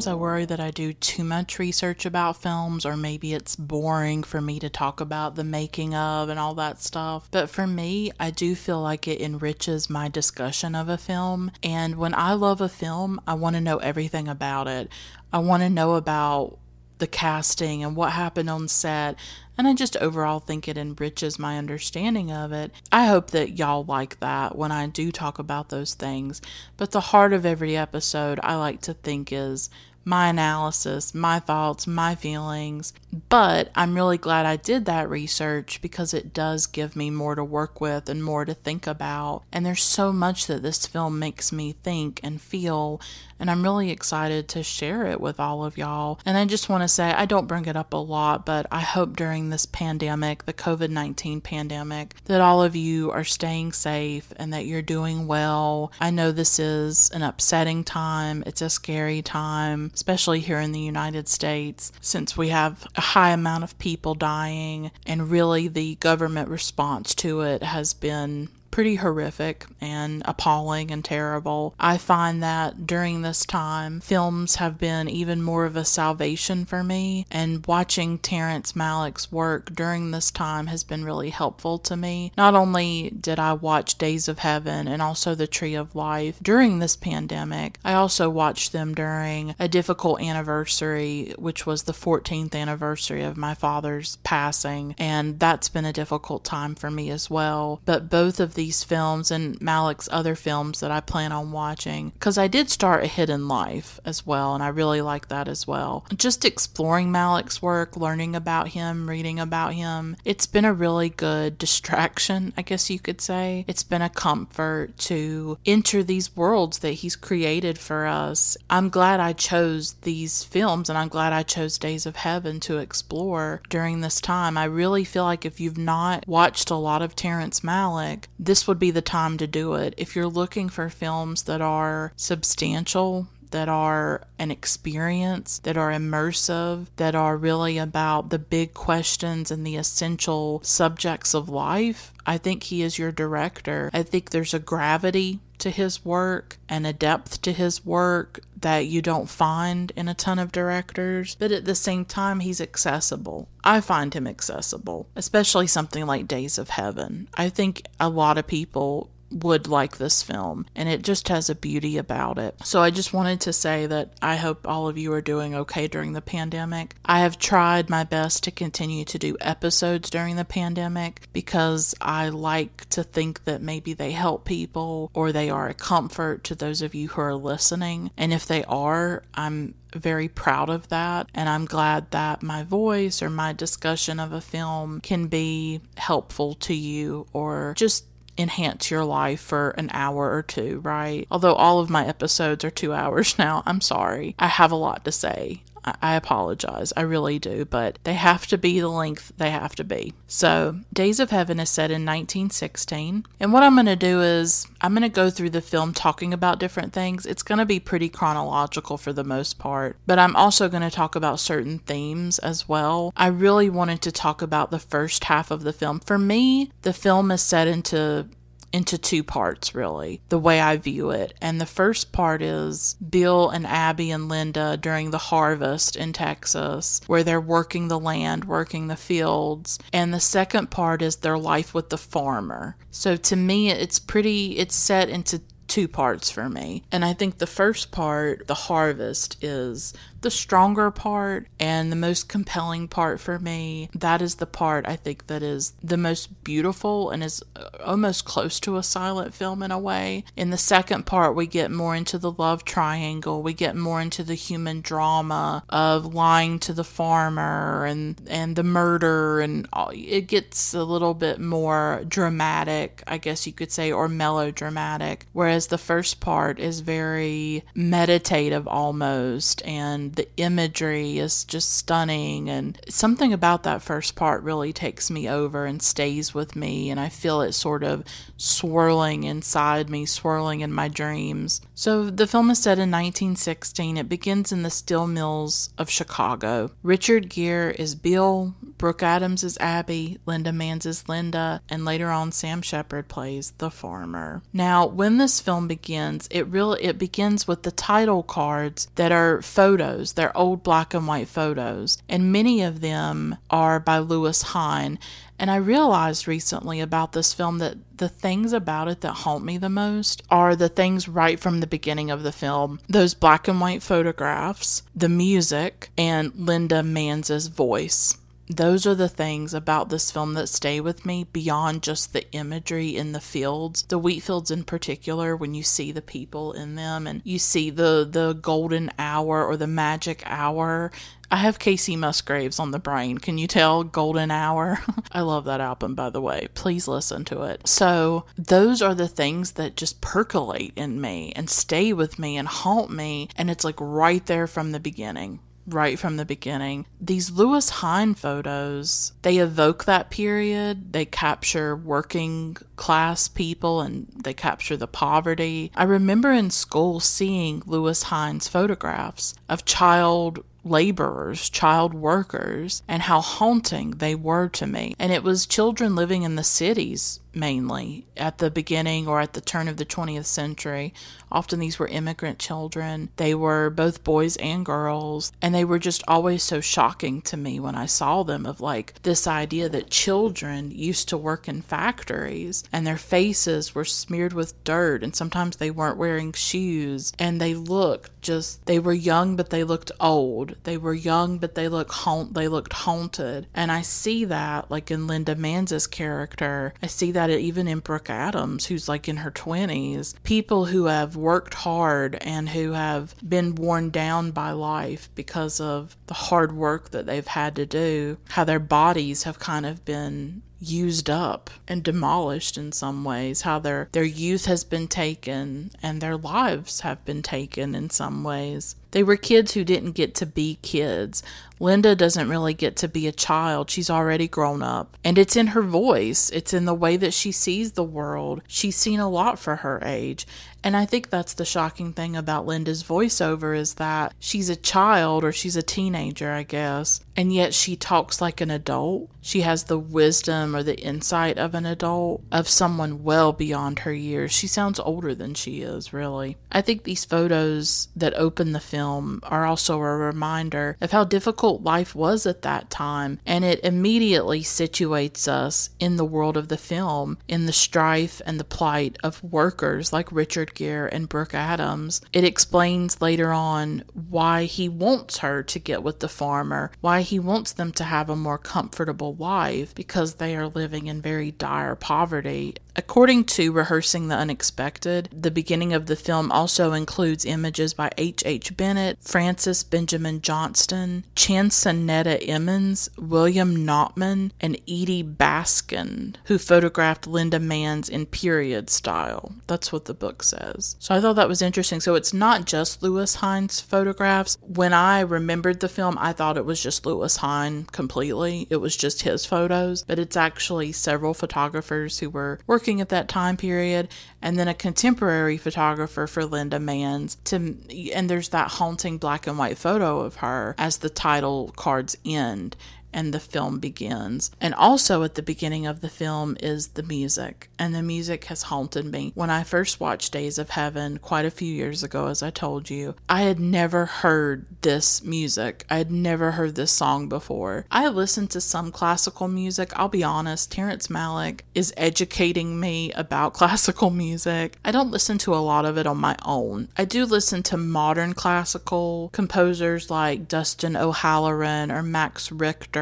Sometimes I worry that I do too much research about films, or maybe it's boring for me to talk about the making of and all that stuff. But for me, I do feel like it enriches my discussion of a film. And when I love a film, I want to know everything about it. I want to know about the casting and what happened on set. And I just overall think it enriches my understanding of it. I hope that y'all like that when I do talk about those things. But the heart of every episode, I like to think, is my analysis, my thoughts, my feelings. But I'm really glad I did that research because it does give me more to work with and more to think about. And there's so much that this film makes me think and feel. And I'm really excited to share it with all of y'all. And I just want to say, I don't bring it up a lot, but I hope during this pandemic, the COVID 19 pandemic, that all of you are staying safe and that you're doing well. I know this is an upsetting time, it's a scary time especially here in the United States, since we have a high amount of people dying, and really the government response to it has been pretty horrific and appalling and terrible. I find that during this time, films have been even more of a salvation for me, and watching Terrence Malick's work during this time has been really helpful to me. Not only did I watch Days of Heaven and also The Tree of Life during this pandemic, I also watched them during a difficult anniversary, which was the 14th anniversary of my father's passing, and that's been a difficult time for me as well. But both of these films and Malick's other films that I plan on watching because I did start A Hidden Life as well, and I really like that as well. Just exploring Malick's work, learning about him, reading about him, it's been a really good distraction, I guess you could say. It's been a comfort to enter these worlds that he's created for us. I'm glad I chose these films and I'm glad I chose Days of Heaven to explore during this time. I really feel like if you've not watched a lot of Terrence Malick, this would be the time to do it. If you're looking for films that are substantial, that are an experience, that are immersive, that are really about the big questions and the essential subjects of life, I think he is your director. I think there's a gravity to his work and a depth to his work that you don't find in a ton of directors, but at the same time, he's accessible. I find him accessible, especially something like Days of Heaven. I think a lot of people would like this film, and it just has a beauty about it. So I just wanted to say that I hope all of you are doing okay during the pandemic. I have tried my best to continue to do episodes during the pandemic because I like to think that maybe they help people or they are a comfort to those of you who are listening. And if they are, I'm very proud of that. And I'm glad that my voice or my discussion of a film can be helpful to you or just enhance your life for an hour or two, right? Although all of my episodes are two hours now, I'm sorry. I have a lot to say. I, apologize. I really do, but they have to be the length they have to be. So, Days of Heaven is set in 1916. And what I'm going to do is I'm going to go through the film talking about different things. It's going to be pretty chronological for the most part, but I'm also going to talk about certain themes as well. I really wanted to talk about the first half of the film. For me, the film is set into into two parts, really, the way I view it. And the first part is Bill and Abby and Linda during the harvest in Texas, where they're working the land, working the fields. And the second part is their life with the farmer. So to me, it's pretty, it's set into two parts for me. And I think the first part, the harvest, is the stronger part and the most compelling part for me. That is the part I think that is the most beautiful and is uh, almost close to a silent film in a way. In the second part, we get more into the love triangle. We get more into the human drama of lying to the farmer and and the murder and all. it gets a little bit more dramatic, I guess you could say, or melodramatic. Whereas the first part is very meditative almost and the imagery is just stunning. And something about that first part really takes me over and stays with me. And I feel it sort of swirling inside me, swirling in my dreams. So the film is set in 1916. It begins in the steel mills of Chicago. Richard Gere is Bill, Brooke Adams is Abby, Linda Manz is Linda, and later on Sam Shepard plays the farmer. Now, when this film begins, it really it begins with the title cards that are photos photos. They're old black and white photos, and many of them are by Lewis Hine. And I realized recently about this film that the things about it that haunt me the most are the things right from the beginning of the film those black and white photographs, the music, and Linda Manz's voice those are the things about this film that stay with me beyond just the imagery in the fields the wheat fields in particular when you see the people in them and you see the the golden hour or the magic hour I have Kacey Musgraves on the brain. Can you tell? Golden Hour. I love that album, by the way. Please listen to it. So, those are the things that just percolate in me and stay with me and haunt me. And it's like right there from the beginning right from the beginning. These Lewis Hine photos, they evoke that period. They capture working class people and they capture the poverty. I remember in school seeing Lewis Hine's photographs of child laborers, child workers, and how haunting they were to me. And it was children living in the cities mainly at the beginning or at the turn of the 20th century. Often these were immigrant children. They were both boys and girls, and they were just always so shocking to me when I saw them of like this idea that children used to work in factories and their faces were smeared with dirt and sometimes they weren't wearing shoes and they looked just they were young but they looked old. They were young but they looked haunt they looked haunted. And I see that like in Linda Manz's character. I see that that even in Brooke Adams, who's like in her 20s, people who have worked hard and who have been worn down by life because of the hard work that they've had to do, how their bodies have kind of been used up and demolished in some ways how their their youth has been taken and their lives have been taken in some ways they were kids who didn't get to be kids. Linda doesn't really get to be a child. She's already grown up. And it's in her voice, it's in the way that she sees the world. She's seen a lot for her age. And I think that's the shocking thing about Linda's voiceover is that she's a child or she's a teenager, I guess, and yet she talks like an adult. She has the wisdom or the insight of an adult, of someone well beyond her years. She sounds older than she is, really. I think these photos that open the film are also a reminder of how difficult life was at that time, and it immediately situates us in the world of the film, in the strife and the plight of workers like Richard Gere and Brooke Adams. It explains later on why he wants her to get with the farmer, why he wants them to have a more comfortable life because they are living in very dire poverty. According to Rehearsing the Unexpected, the beginning of the film also includes images by H. H. Bennett, Frances Benjamin Johnston, Chansonetta Emmons, William Notman, and Edie Baskin, who photographed Linda Manz in period style. That's what the book says. So I thought that was interesting. So it's not just Lewis Hines photographs. When I remembered the film, I thought it was just Lewis Hine completely. It was just his photos, but it's actually several photographers who were working at that time period, and then a contemporary photographer for Linda Manz. To and there's that haunting black and white photo of her as the title cards end and the film begins. And also at the beginning of the film is the music, and the music has haunted me. When I first watched Days of Heaven quite a few years ago, as I told you, I had never heard this music. I had never heard this song before. I listened to some classical music. I'll be honest, Terrence Malick is educating me about classical music. I don't listen to a lot of it on my own. I do listen to modern classical composers like Dustin O'Halloran or Max Richter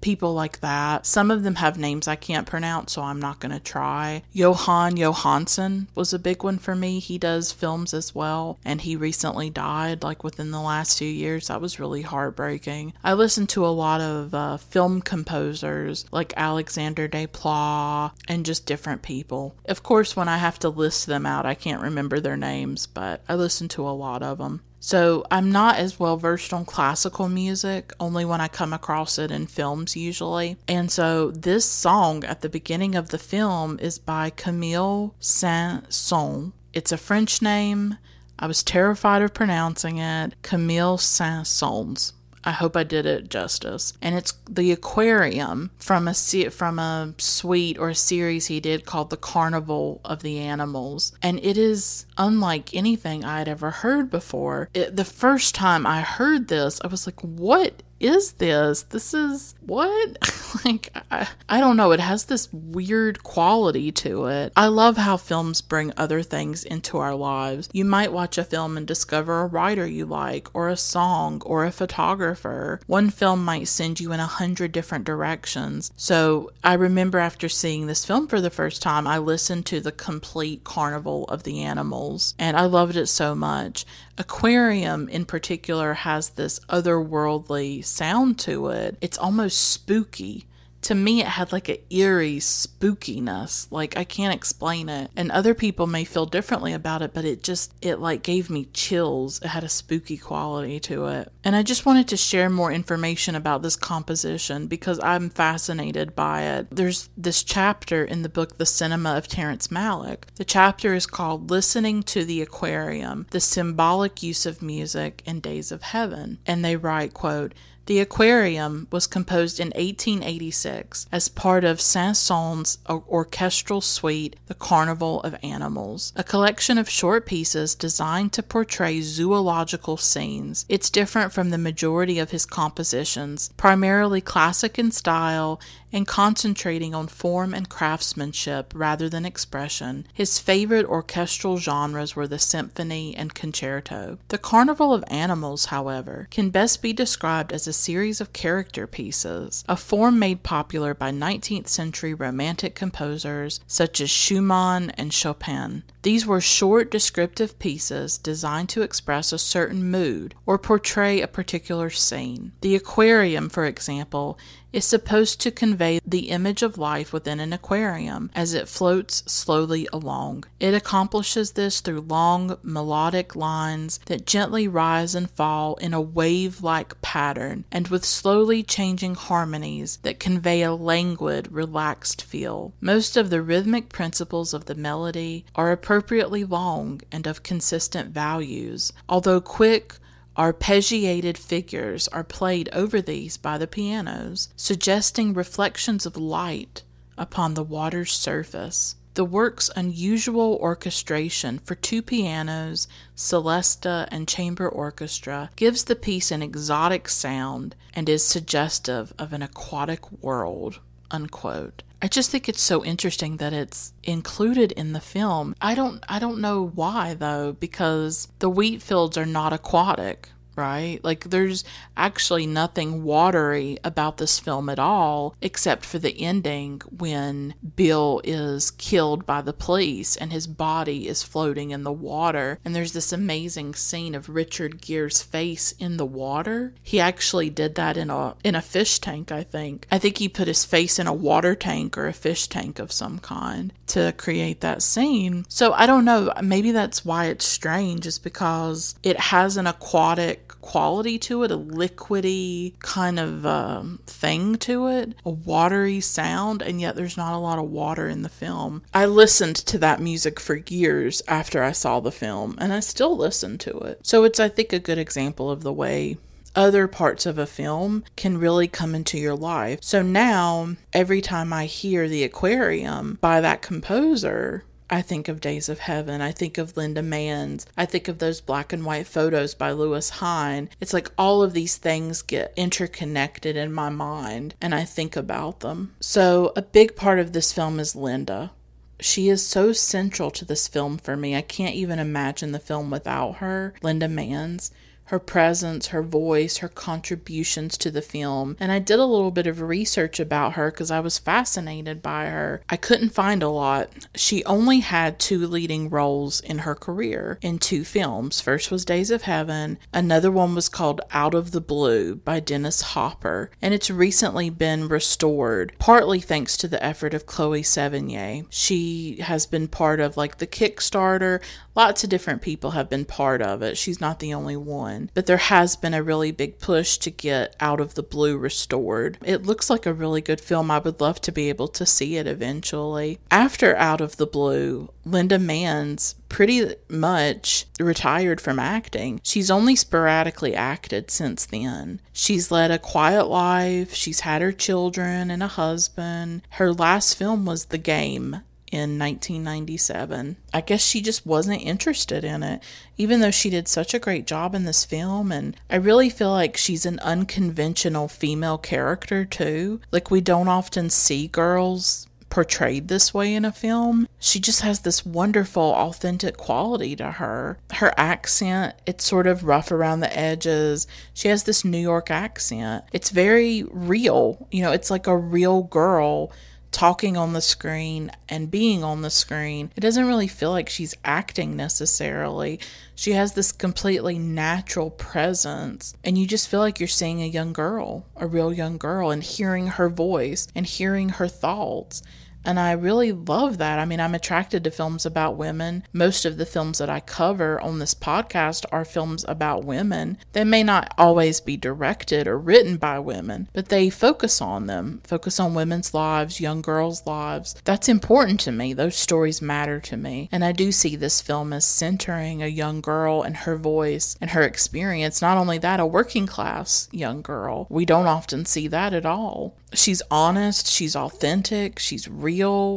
people like that. Some of them have names I can't pronounce, so I'm not going to try. Jóhann Jóhannsson was a big one for me. He does films as well, and he recently died like within the last few years. That was really heartbreaking. I listen to a lot of uh, film composers like Alexander Desplat and just different people. Of course, when I have to list them out, I can't remember their names, but I listen to a lot of them. So I'm not as well versed on classical music, only when I come across it in films usually. And so this song at the beginning of the film is by Camille Saint-Saëns. It's a French name. I was terrified of pronouncing it. Camille Saint-Saëns. I hope I did it justice. And it's the aquarium from a from a suite or a series he did called The Carnival of the Animals. And it is unlike anything I had ever heard before. It, the first time I heard this, I was like, "What is this? This is what? like, I, I don't know. It has this weird quality to it. I love how films bring other things into our lives. You might watch a film and discover a writer you like, or a song, or a photographer. One film might send you in a hundred different directions. So I remember after seeing this film for the first time, I listened to the complete Carnival of the Animals, and I loved it so much. Aquarium in particular has this otherworldly sound to it. It's almost spooky to me it had like an eerie spookiness. Like i can't explain it. And other people may feel differently about it but it just it like gave me chills. It had a spooky quality to it. And i just wanted to share more information about this composition because i'm fascinated by it. There's this chapter in the book the cinema of terrence malick. The chapter is called listening to the aquarium the symbolic use of music in days of heaven. And they write quote the aquarium was composed in 1886 as part of Saint-Saëns' orchestral suite, The Carnival of Animals, a collection of short pieces designed to portray zoological scenes. It's different from the majority of his compositions, primarily classic in style and concentrating on form and craftsmanship rather than expression. His favorite orchestral genres were the symphony and concerto. The Carnival of Animals, however, can best be described as a series of character pieces, a form made popular by 19th century Romantic composers such as Schumann and Chopin. These were short descriptive pieces designed to express a certain mood or portray a particular scene. The aquarium, for example, is supposed to convey the image of life within an aquarium as it floats slowly along. It accomplishes this through long melodic lines that gently rise and fall in a wave like pattern and with slowly changing harmonies that convey a languid, relaxed feel. Most of the rhythmic principles of the melody are appropriately long and of consistent values, although quick, Arpeggiated figures are played over these by the pianos, suggesting reflections of light upon the water's surface. The work's unusual orchestration for two pianos, celesta, and chamber orchestra gives the piece an exotic sound and is suggestive of an aquatic world. Unquote. I just think it's so interesting that it's included in the film. I don't I don't know why though because the wheat fields are not aquatic. Right? Like, there's actually nothing watery about this film at all, except for the ending when Bill is killed by the police and his body is floating in the water. And there's this amazing scene of Richard Gere's face in the water. He actually did that in a in a fish tank, I think. I think he put his face in a water tank or a fish tank of some kind to create that scene. So I don't know, maybe that's why it's strange is because it has an aquatic quality to it, a liquidy kind of um, thing to it, a watery sound, and yet there's not a lot of water in the film. I listened to that music for years after I saw the film, and I still listen to it. So it's, I think, a good example of the way other parts of a film can really come into your life. So now, every time I hear The Aquarium by that composer, I think of Days of Heaven. I think of Linda Manz. I think of those black and white photos by Lewis Hine. It's like all of these things get interconnected in my mind and I think about them. So, a big part of this film is Linda. She is so central to this film for me. I can't even imagine the film without her, Linda Manz her presence, her voice, her contributions to the film. And I did a little bit of research about her because I was fascinated by her. I couldn't find a lot. She only had two leading roles in her career in two films. First was Days of Heaven, another one was called Out of the Blue by Dennis Hopper, and it's recently been restored, partly thanks to the effort of Chloe Sevigny. She has been part of like the Kickstarter, lots of different people have been part of it. She's not the only one one, but there has been a really big push to get Out of the Blue restored. It looks like a really good film. I would love to be able to see it eventually. After Out of the Blue, Linda Manz pretty much retired from acting. She's only sporadically acted since then. She's led a quiet life, she's had her children and a husband. Her last film was The Game in 1997. I guess she just wasn't interested in it, even though she did such a great job in this film. And I really feel like she's an unconventional female character, too. Like, we don't often see girls portrayed this way in a film. She just has this wonderful, authentic quality to her. Her accent, it's sort of rough around the edges. She has this New York accent. It's very real. You know, it's like a real girl talking on the screen and being on the screen. It doesn't really feel like she's acting necessarily. She has this completely natural presence, and you just feel like you're seeing a young girl, a real young girl, and hearing her voice and hearing her thoughts. And I really love that. I mean, I'm attracted to films about women. Most of the films that I cover on this podcast are films about women. They may not always be directed or written by women, but they focus on them, focus on women's lives, young girls' lives. That's important to me. Those stories matter to me. And I do see this film as centering a young girl and her voice and her experience. Not only that, a working class young girl. We don't often see that at all. She's honest, she's authentic, she's real,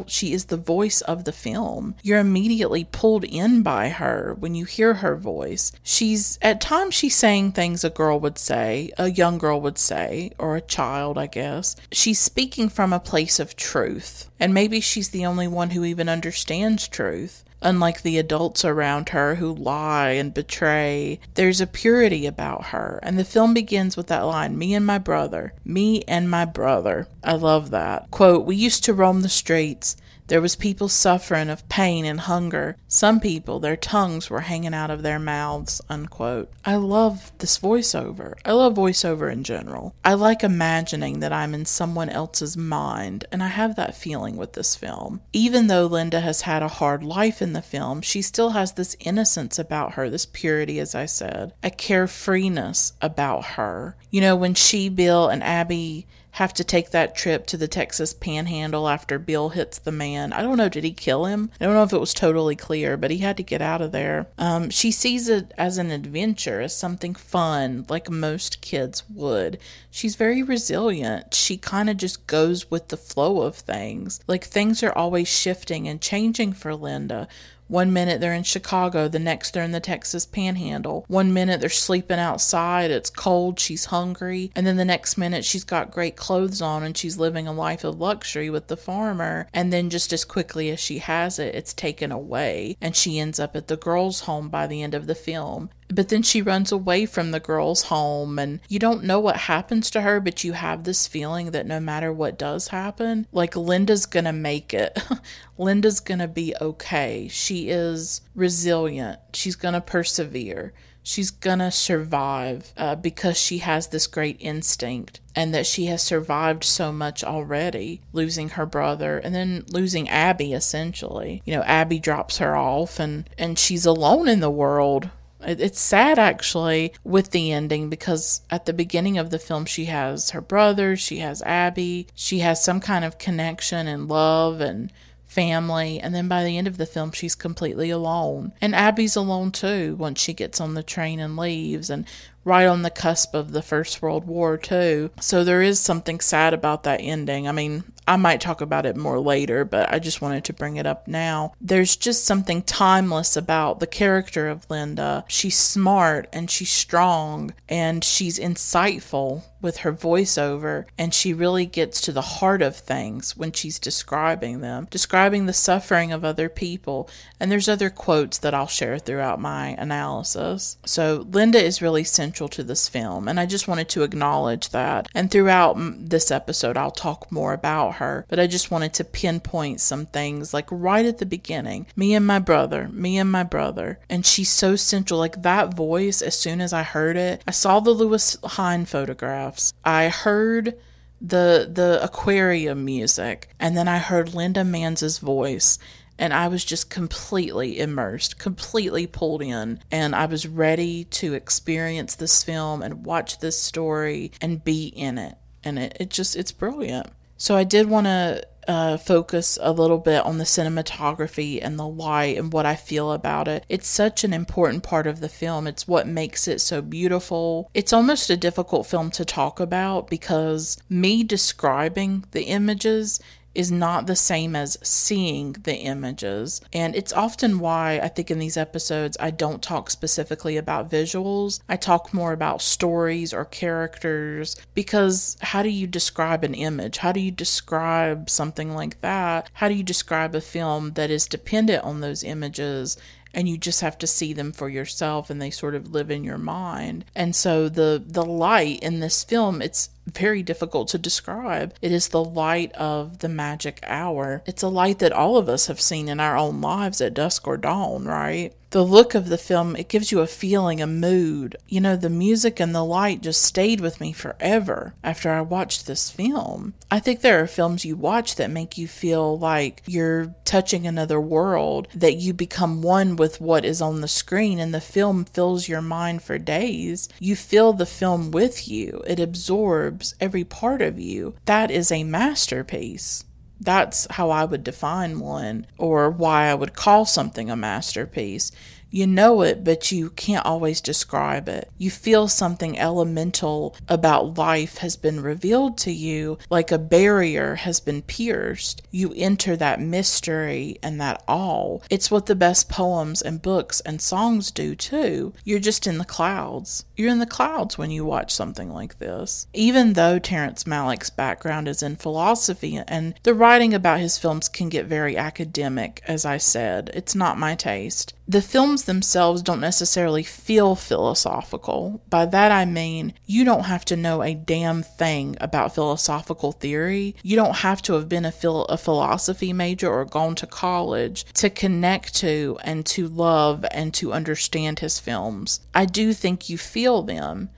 she is the voice of the film. You're immediately pulled in by her when you hear her voice. She's, at times, she's saying things a girl would say, a young girl would say, or a child, I guess. She's speaking from a place of truth, and maybe she's the only one who even understands truth. Unlike the adults around her who lie and betray, there's a purity about her. And the film begins with that line Me and my brother, me and my brother. I love that. Quote, We used to roam the streets there was people suffering of pain and hunger. Some people, their tongues were hanging out of their mouths. Unquote. I love this voiceover. I love voiceover in general. I like imagining that I'm in someone else's mind, and I have that feeling with this film. Even though Linda has had a hard life in the film, she still has this innocence about her, this purity, as I said, a carefreeness about her. You know, when she, Bill, and Abby have to take that trip to the Texas panhandle after Bill hits the man. I don't know, did he kill him? I don't know if it was totally clear, but he had to get out of there. Um, she sees it as an adventure, as something fun, like most kids would. She's very resilient. She kind of just goes with the flow of things. Like things are always shifting and changing for Linda one minute they're in Chicago, the next they're in the Texas panhandle. One minute they're sleeping outside, it's cold, she's hungry, and then the next minute she's got great clothes on and she's living a life of luxury with the farmer. And then just as quickly as she has it, it's taken away, and she ends up at the girls' home by the end of the film. But then she runs away from the girl's home and you don't know what happens to her but you have this feeling that no matter what does happen like linda's gonna make it. Linda's gonna be okay. She is resilient. She's gonna persevere. She's gonna survive uh, because she has this great instinct and that she has survived so much already losing her brother and then losing abby essentially. You know abby drops her off and and she's alone in the world it's sad actually with the ending because at the beginning of the film she has her brother she has abby she has some kind of connection and love and family, and then by the end of the film, she's completely alone. And Abby's alone too once she gets on the train and leaves, and right on the cusp of the First World War, too. So there is something sad about that ending. I mean, I might talk about it more later, but I just wanted to bring it up now. There's just something timeless about the character of Linda. She's smart and she's strong and she's insightful with her voiceover, and she really gets to the heart of things when she's describing them, describing the suffering of other people. And there's other quotes that I'll share throughout my analysis. So, Linda is really central to this film, and I just wanted to acknowledge that. And throughout this episode, I'll talk more about her, but I just wanted to pinpoint some things like right at the beginning me and my brother, me and my brother. And she's so central. Like that voice, as soon as I heard it, I saw the Lewis Hine photographs. I heard the the aquarium music and then I heard Linda Manz's voice and I was just completely immersed, completely pulled in, and I was ready to experience this film and watch this story and be in it. And it, it just it's brilliant. So I did want to uh, focus a little bit on the cinematography and the light and what I feel about it. It's such an important part of the film. It's what makes it so beautiful. It's almost a difficult film to talk about because me describing the images is not the same as seeing the images. And it's often why I think in these episodes I don't talk specifically about visuals. I talk more about stories or characters because how do you describe an image? How do you describe something like that? How do you describe a film that is dependent on those images and you just have to see them for yourself and they sort of live in your mind. And so the the light in this film it's very difficult to describe. It is the light of the magic hour. It's a light that all of us have seen in our own lives at dusk or dawn, right? The look of the film, it gives you a feeling, a mood. You know, the music and the light just stayed with me forever after I watched this film. I think there are films you watch that make you feel like you're touching another world, that you become one with what is on the screen, and the film fills your mind for days. You feel the film with you, it absorbs every part of you, that is a masterpiece. That's how I would define one, or why I would call something a masterpiece. You know it, but you can't always describe it. You feel something elemental about life has been revealed to you, like a barrier has been pierced. You enter that mystery and that awe. It's what the best poems and books and songs do too. You're just in the clouds. You're in the clouds when you watch something like this. Even though Terrence Malick's background is in philosophy and the writing about his films can get very academic, as I said, it's not my taste. The films themselves don't necessarily feel philosophical. By that I mean, you don't have to know a damn thing about philosophical theory. You don't have to have been a, phil- a philosophy major or gone to college to connect to and to love and to understand his films. I do think you feel them.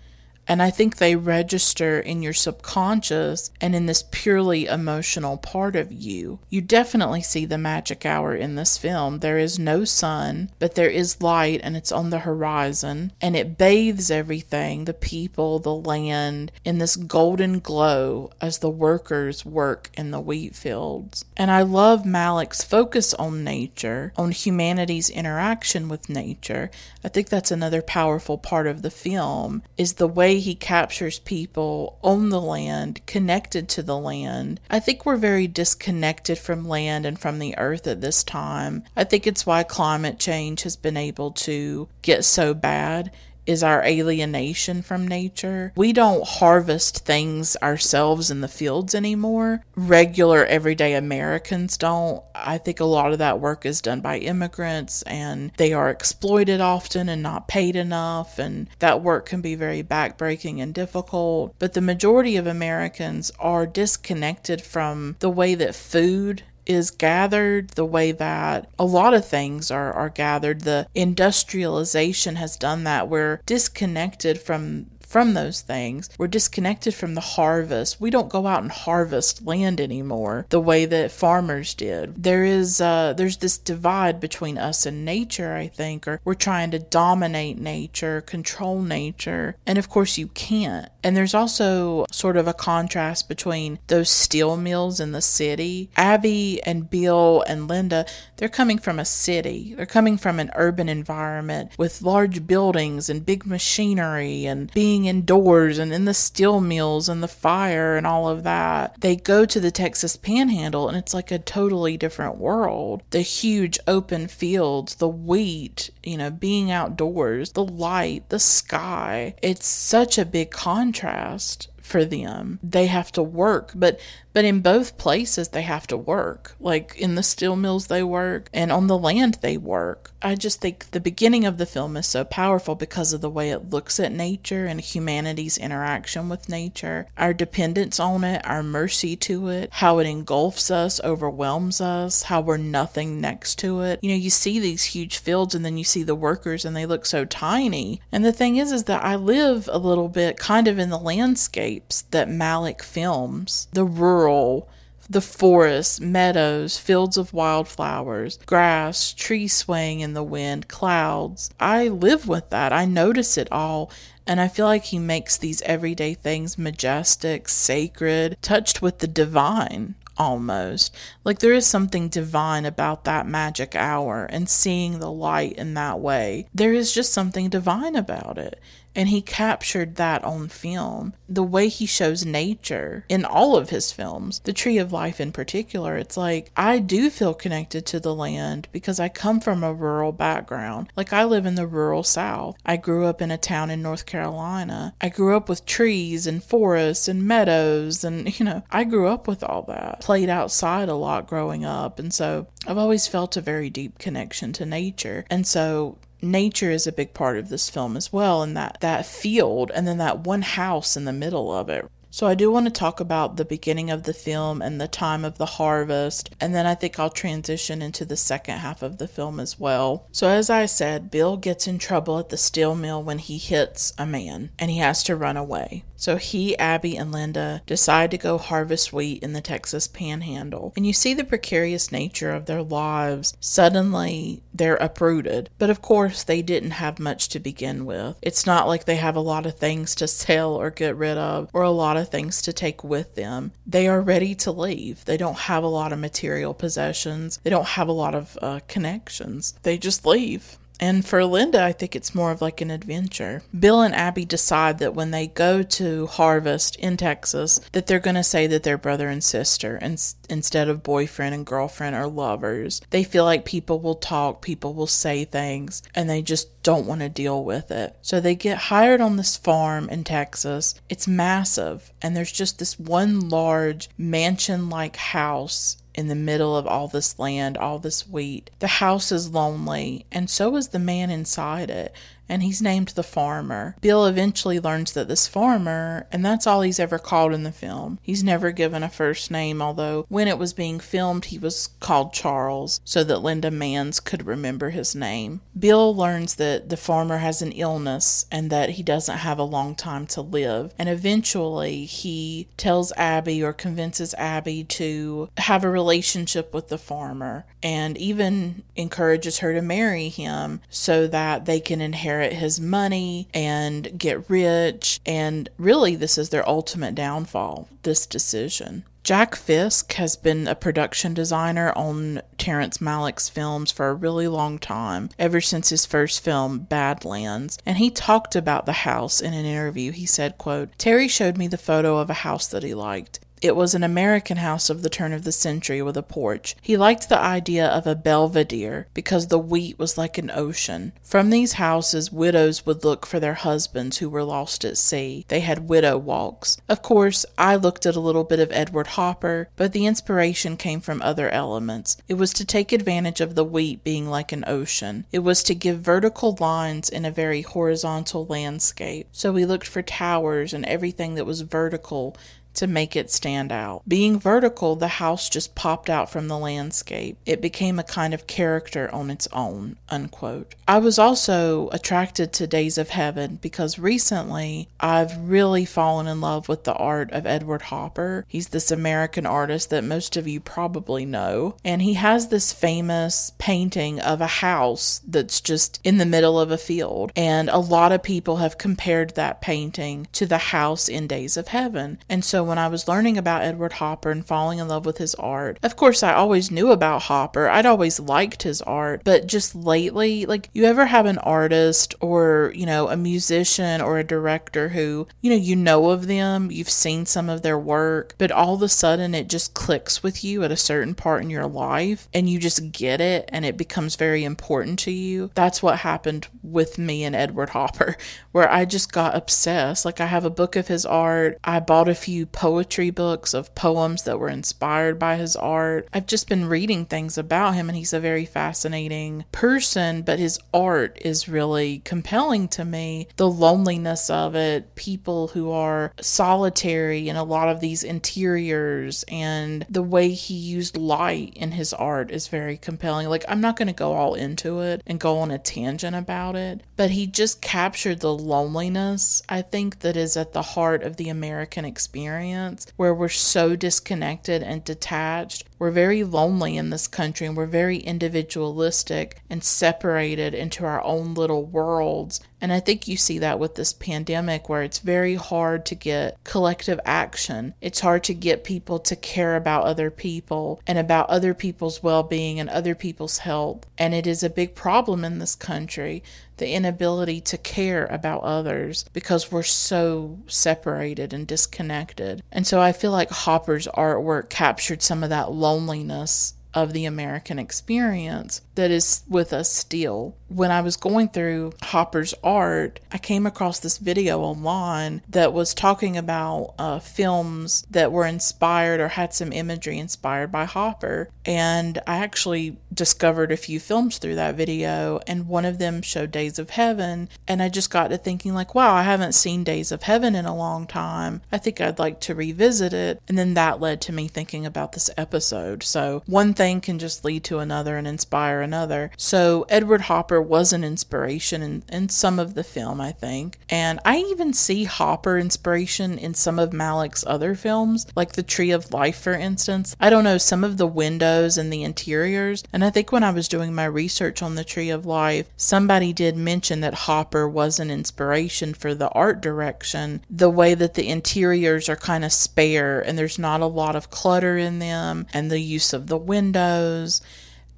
And I think they register in your subconscious and in this purely emotional part of you. You definitely see the magic hour in this film. There is no sun, but there is light and it's on the horizon and it bathes everything the people, the land in this golden glow as the workers work in the wheat fields. And I love Malick's focus on nature, on humanity's interaction with nature. I think that's another powerful part of the film is the way he captures people on the land, connected to the land. I think we're very disconnected from land and from the earth at this time. I think it's why climate change has been able to get so bad is our alienation from nature. We don't harvest things ourselves in the fields anymore. Regular everyday Americans don't. I think a lot of that work is done by immigrants and they are exploited often and not paid enough and that work can be very backbreaking and difficult. But the majority of Americans are disconnected from the way that food is gathered the way that a lot of things are, are gathered. The industrialization has done that. We're disconnected from from those things. We're disconnected from the harvest. We don't go out and harvest land anymore the way that farmers did. There is uh, there's this divide between us and nature, I think, or we're trying to dominate nature, control nature, and of course you can't. And there's also sort of a contrast between those steel mills in the city. Abby and Bill and Linda, they're coming from a city. They're coming from an urban environment with large buildings and big machinery and being being indoors and in the steel mills and the fire and all of that. They go to the Texas panhandle and it's like a totally different world. The huge open fields, the wheat, you know, being outdoors, the light, the sky. It's such a big contrast for them. They have to work, but but in both places, they have to work. Like in the steel mills, they work, and on the land, they work. I just think the beginning of the film is so powerful because of the way it looks at nature and humanity's interaction with nature, our dependence on it, our mercy to it, how it engulfs us, overwhelms us, how we're nothing next to it. You know, you see these huge fields and then you see the workers and they look so tiny. And the thing is, is that I live a little bit kind of in the landscapes that Malick films, the rural rural, the forests, meadows, fields of wildflowers, grass, trees swaying in the wind, clouds. I live with that. I notice it all. And I feel like he makes these everyday things majestic, sacred, touched with the divine almost. Like there is something divine about that magic hour and seeing the light in that way. There is just something divine about it. And he captured that on film. The way he shows nature in all of his films, the Tree of Life in particular, it's like I do feel connected to the land because I come from a rural background. Like I live in the rural South. I grew up in a town in North Carolina. I grew up with trees and forests and meadows. And, you know, I grew up with all that. Played outside a lot growing up. And so I've always felt a very deep connection to nature. And so nature is a big part of this film as well and that that field and then that one house in the middle of it so I do want to talk about the beginning of the film and the time of the harvest, and then I think I'll transition into the second half of the film as well. So as I said, Bill gets in trouble at the steel mill when he hits a man and he has to run away. So he, Abby, and Linda decide to go harvest wheat in the Texas panhandle. And you see the precarious nature of their lives. Suddenly, they're uprooted. But of course, they didn't have much to begin with. It's not like they have a lot of things to sell or get rid of, or a lot of things to take with them. They are ready to leave. They don't have a lot of material possessions, they don't have a lot of uh, connections. They just leave. And for Linda, I think it's more of like an adventure. Bill and Abby decide that when they go to harvest in Texas, that they're going to say that they're brother and sister and, instead of boyfriend and girlfriend or lovers. They feel like people will talk, people will say things, and they just don't want to deal with it. So they get hired on this farm in Texas. It's massive, and there's just this one large mansion like house in the middle of all this land, all this wheat. The house is lonely, and so is the man inside it and he's named the farmer. Bill eventually learns that this farmer, and that's all he's ever called in the film. He's never given a first name, although when it was being filmed, he was called Charles so that Linda Manz could remember his name. Bill learns that the farmer has an illness and that he doesn't have a long time to live, and eventually he tells Abby or convinces Abby to have a relationship with the farmer and even encourages her to marry him so that they can inherit inherit his money and get rich. And really, this is their ultimate downfall this decision. Jack Fisk has been a production designer on Terrence Malick's films for a really long time, ever since his first film, Badlands, and he talked about the house in an interview. He said, quote, Terry showed me the photo of a house that he liked. It was an American house of the turn of the century with a porch. He liked the idea of a belvedere because the wheat was like an ocean. From these houses, widows would look for their husbands who were lost at sea. They had widow walks. Of course, I looked at a little bit of Edward Hopper, but the inspiration came from other elements. It was to take advantage of the wheat being like an ocean. It was to give vertical lines in a very horizontal landscape. So we looked for towers and everything that was vertical to make it stand out. Being vertical, the house just popped out from the landscape. It became a kind of character on its own. Unquote. I was also attracted to Days of Heaven because recently I've really fallen in love with the art of Edward Hopper. He's this American artist that most of you probably know, and he has this famous painting of a house that's just in the middle of a field. And a lot of people have compared that painting to the house in Days of Heaven. And so when I was learning about Edward Hopper and falling in love with his art. Of course, I always knew about Hopper. I'd always liked his art, but just lately, like you ever have an artist or, you know, a musician or a director who, you know, you know of them, you've seen some of their work, but all of a sudden it just clicks with you at a certain part in your life and you just get it and it becomes very important to you. That's what happened with me and Edward Hopper, where I just got obsessed. Like I have a book of his art. I bought a few poetry books of poems that were inspired by his art. I've just been reading things about him, and he's a very fascinating person, but his art is really compelling to me. The loneliness of it, people who are solitary in a lot of these interiors, and the way he used light in his art is very compelling. Like, I'm not going to go all into it and go on a tangent about it, but he just captured the loneliness, I think, that is at the heart of the American experience experience where we're so disconnected and detached. We're very lonely in this country and we're very individualistic and separated into our own little worlds. And I think you see that with this pandemic where it's very hard to get collective action. It's hard to get people to care about other people and about other people's well being and other people's health. And it is a big problem in this country the inability to care about others because we're so separated and disconnected. And so I feel like Hopper's artwork captured some of that loneliness of the American experience that is with us still. When I was going through Hopper's art, I came across this video online that was talking about uh, films that were inspired or had some imagery inspired by Hopper. And I actually discovered a few films through that video, and one of them showed Days of Heaven. And I just got to thinking, like, wow, I haven't seen Days of Heaven in a long time. I think I'd like to revisit it. And then that led to me thinking about this episode. So one thing can just lead to another and inspire another. So Edward Hopper was an inspiration in, in some of the film, I think. And I even see Hopper inspiration in some of Malick's other films, like The Tree of Life, for instance. I don't know, some of the windows and the interiors. And I think when I was doing my research on The Tree of Life, somebody did mention that Hopper was an inspiration for the art direction, the way that the interiors are kind of spare and there's not a lot of clutter in them, and the use of the windows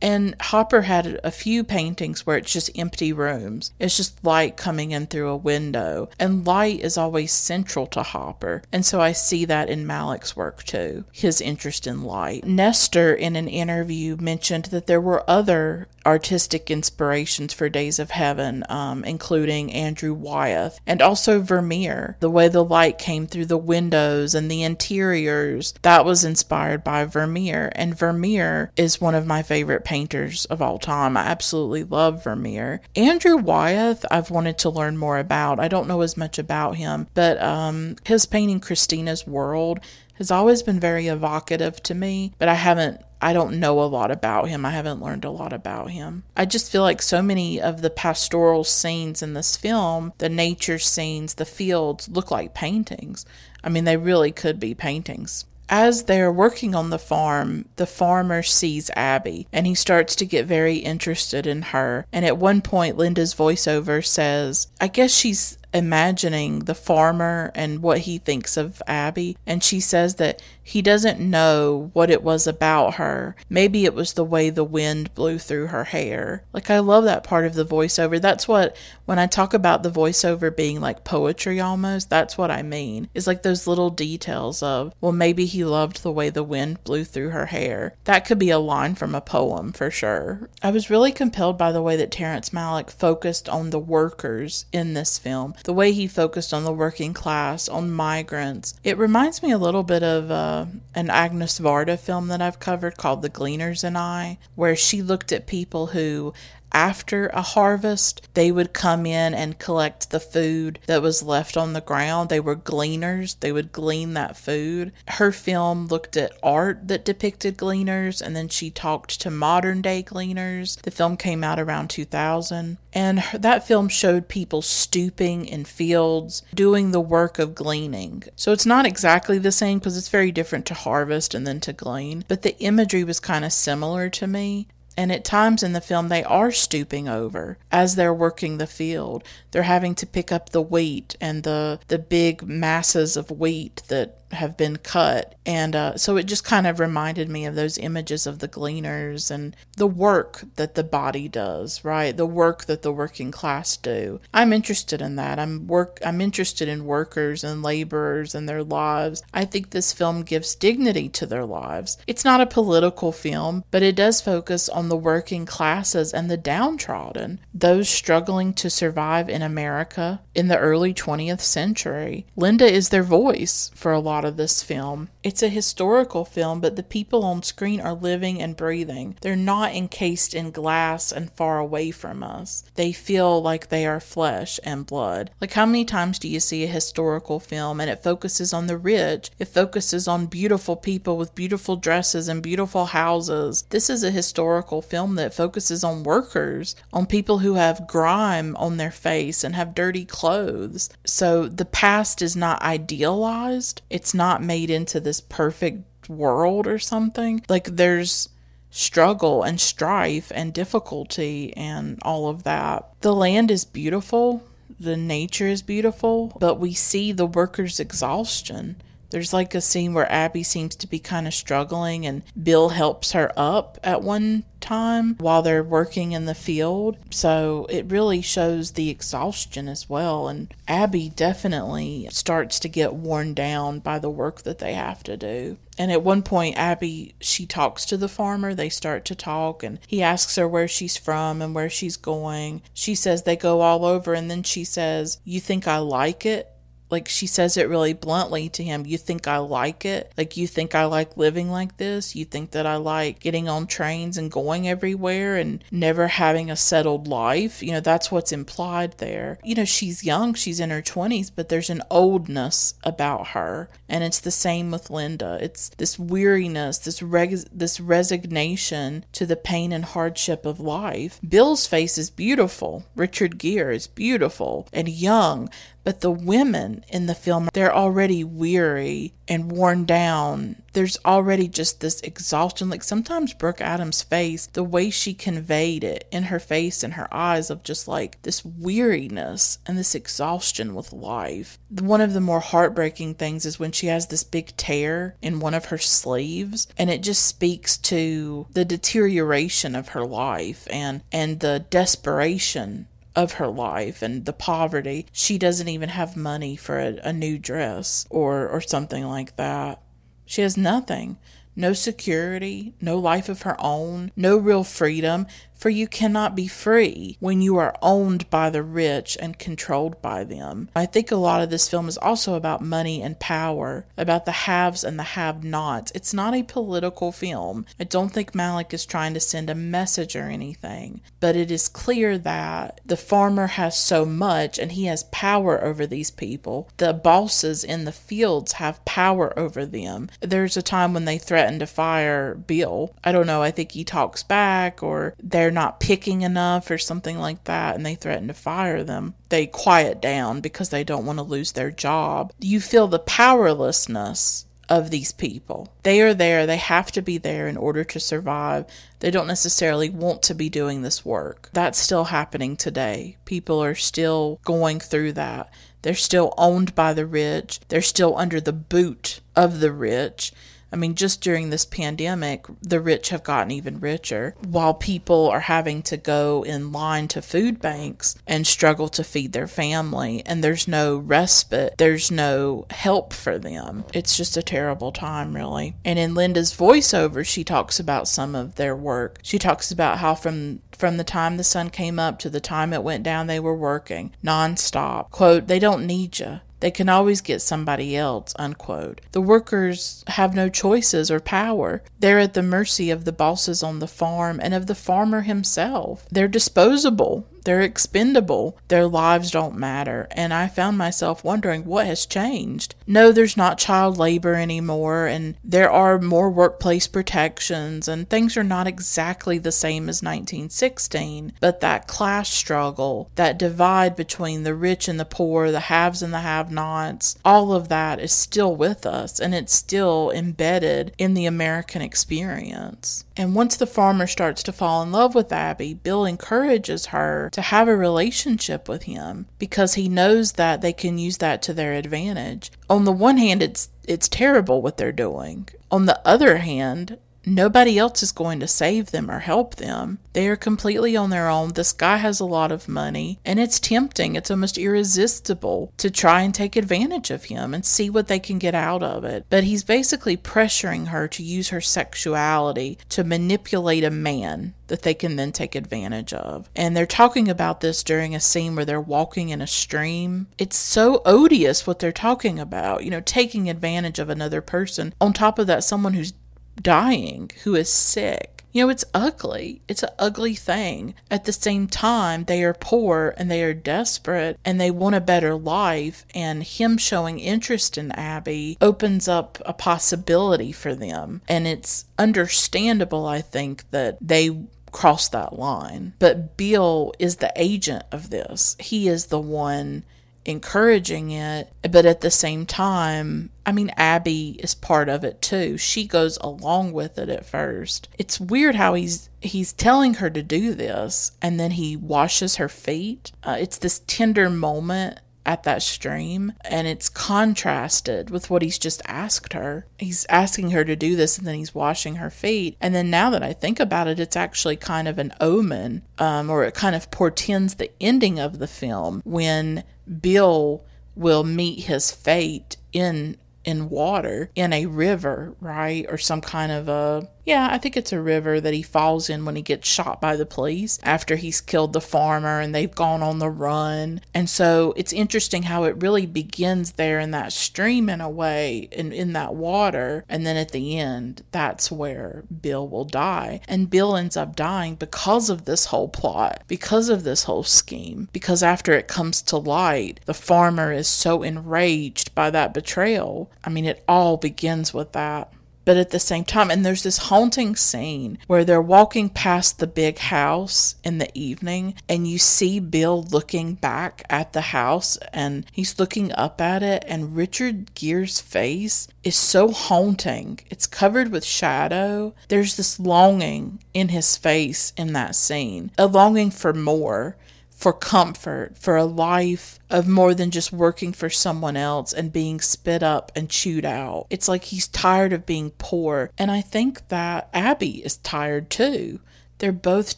and Hopper had a few paintings where it's just empty rooms. It's just light coming in through a window. And light is always central to Hopper. And so I see that in Malick's work too, his interest in light. Nestor, in an interview, mentioned that there were other artistic inspirations for Days of Heaven, um, including Andrew Wyeth and also Vermeer. The way the light came through the windows and the interiors, that was inspired by Vermeer. And Vermeer is one of my favorite painters of all time. I absolutely love Vermeer. Andrew Wyeth, I've wanted to learn more about. I don't know as much about him, but um, his painting Christina's World has always been very evocative to me, but I haven't I don't know a lot about him. I haven't learned a lot about him. I just feel like so many of the pastoral scenes in this film, the nature scenes, the fields, look like paintings. I mean, they really could be paintings. As they're working on the farm, the farmer sees Abby and he starts to get very interested in her. And at one point, Linda's voiceover says, I guess she's imagining the farmer and what he thinks of Abby. And she says that he doesn't know what it was about her. Maybe it was the way the wind blew through her hair. Like, I love that part of the voiceover. That's what, when I talk about the voiceover being like poetry almost, that's what I mean. Is like those little details of, well, maybe he loved the way the wind blew through her hair. That could be a line from a poem for sure. I was really compelled by the way that Terrence Malick focused on the workers in this film, the way he focused on the working class, on migrants. It reminds me a little bit of, uh, an Agnes Varda film that I've covered called The Gleaners and I, where she looked at people who after a harvest, they would come in and collect the food that was left on the ground. They were gleaners, they would glean that food. Her film looked at art that depicted gleaners, and then she talked to modern day gleaners. The film came out around 2000, and that film showed people stooping in fields, doing the work of gleaning. So it's not exactly the same because it's very different to harvest and then to glean, but the imagery was kind of similar to me. And at times in the film, they are stooping over as they're working the field. They're having to pick up the wheat and the, the big masses of wheat that have been cut. And uh, so it just kind of reminded me of those images of the gleaners and the work that the body does, right? The work that the working class do. I'm interested in that. I'm work I'm interested in workers and laborers and their lives. I think this film gives dignity to their lives. It's not a political film, but it does focus on the working classes and the downtrodden, those struggling to survive in America in the early 20th century. Linda is their voice for a lot of this film. It's a historical film, but the people on screen are living and breathing. They're not encased in glass and far away from us. They feel like they are flesh and blood. Like, how many times do you see a historical film and it focuses on the rich? It focuses on beautiful people with beautiful dresses and beautiful houses. This is a historical film that focuses on workers, on people who have grime on their face and have dirty clothes. So the past is not idealized, it's it's not made into this perfect world or something. Like there's struggle and strife and difficulty and all of that. The land is beautiful, the nature is beautiful, but we see the workers' exhaustion. There's like a scene where Abby seems to be kind of struggling, and Bill helps her up at one time while they're working in the field. So it really shows the exhaustion as well. And Abby definitely starts to get worn down by the work that they have to do. And at one point, Abby, she talks to the farmer. They start to talk, and he asks her where she's from and where she's going. She says they go all over, and then she says, You think I like it? Like she says it really bluntly to him you think i like it? Like you think i like living like this? You think that i like getting on trains and going everywhere and never having a settled life? You know that's what's implied there. You know she's young she's in her 20s but there's an oldness about her and it's the same with linda. It's this weariness this res- this resignation to the pain and hardship of life. Bill's face is beautiful. Richard gere is beautiful and young but the women in the film, they're already weary and worn down. There's already just this exhaustion. Like sometimes Brooke Adams' face, the way she conveyed it in her face and her eyes of just like this weariness and this exhaustion with life. One of the more heartbreaking things is when she has this big tear in one of her sleeves and it just speaks to the deterioration of her life and and the desperation of her life and the poverty. She doesn't even have money for a, a, new dress or, or something like that. She has nothing. No security, no life of her own, no real freedom, for you cannot be free when you are owned by the rich and controlled by them. I think a lot of this film is also about money and power, about the haves and the have nots. It's not a political film. I don't think Malick is trying to send a message or anything, but it is clear that the farmer has so much and he has power over these people. The bosses in the fields have power over them. There's a time when they threaten to fire Bill. I don't know, I think he talks back or they're they're not picking enough or something like that and they threaten to fire them, they quiet down because they don't want to lose their job. You feel the powerlessness of these people. They are there, they have to be there in order to survive. They don't necessarily want to be doing this work. That's still happening today. People are still going through that. They're still owned by the rich, they're still under the boot of the rich. I mean, just during this pandemic, the rich have gotten even richer while people are having to go in line to food banks and struggle to feed their family. And there's no respite, there's no help for them. It's just a terrible time, really. And in Linda's voiceover, she talks about some of their work. She talks about how from from the time the sun came up to the time it went down, they were working nonstop. Quote, they don't need you. They can always get somebody else, unquote. The workers have no choices or power. They're at the mercy of the bosses on the farm and of the farmer himself. They're disposable. They're expendable. Their lives don't matter. And I found myself wondering what has changed. No, there's not child labor anymore, and there are more workplace protections, and things are not exactly the same as 1916. But that class struggle, that divide between the rich and the poor, the haves and the have nots, all of that is still with us, and it's still embedded in the American experience. And once the farmer starts to fall in love with Abby, Bill encourages her to have a relationship with him because he knows that they can use that to their advantage. On the one hand, it's it's terrible what they're doing. On the other hand, Nobody else is going to save them or help them. They are completely on their own. This guy has a lot of money, and it's tempting. It's almost irresistible to try and take advantage of him and see what they can get out of it. But he's basically pressuring her to use her sexuality to manipulate a man that they can then take advantage of. And they're talking about this during a scene where they're walking in a stream. It's so odious what they're talking about, you know, taking advantage of another person. On top of that, someone who's dying, who is sick. You know, it's ugly. It's an ugly thing. At the same time, they are poor and they are desperate and they want a better life. And him showing interest in Abby opens up a possibility for them. And it's understandable, I think, that they cross that line. But Bill is the agent of this, he is the one encouraging it, but at the same time, I mean, Abby is part of it too. She goes along with it at first. It's weird how he's he's telling her to do this, and then he washes her feet. Uh, it's this tender moment at that stream and it's contrasted with what he's just asked her. He's asking her to do this and then he's washing her feet. And then now that I think about it, it's actually kind of an omen um, or it kind of portends the ending of the film when Bill will meet his fate in in water in a river, right? Or some kind of a yeah, I think it's a river that he falls in when he gets shot by the police after he's killed the farmer and they've gone on the run. And so it's interesting how it really begins there in that stream in a way, in, in that water. And then at the end, that's where Bill will die. And Bill ends up dying because of this whole plot, because of this whole scheme. Because after it comes to light, the farmer is so enraged by that betrayal. I mean, it all begins with that but at the same time and there's this haunting scene where they're walking past the big house in the evening and you see Bill looking back at the house and he's looking up at it and Richard Gere's face is so haunting. It's covered with shadow. There's this longing in his face in that scene a longing for more for comfort, for a life of more than just working for someone else and being spit up and chewed out. It's like he's tired of being poor. And I think that Abby is tired too. They're both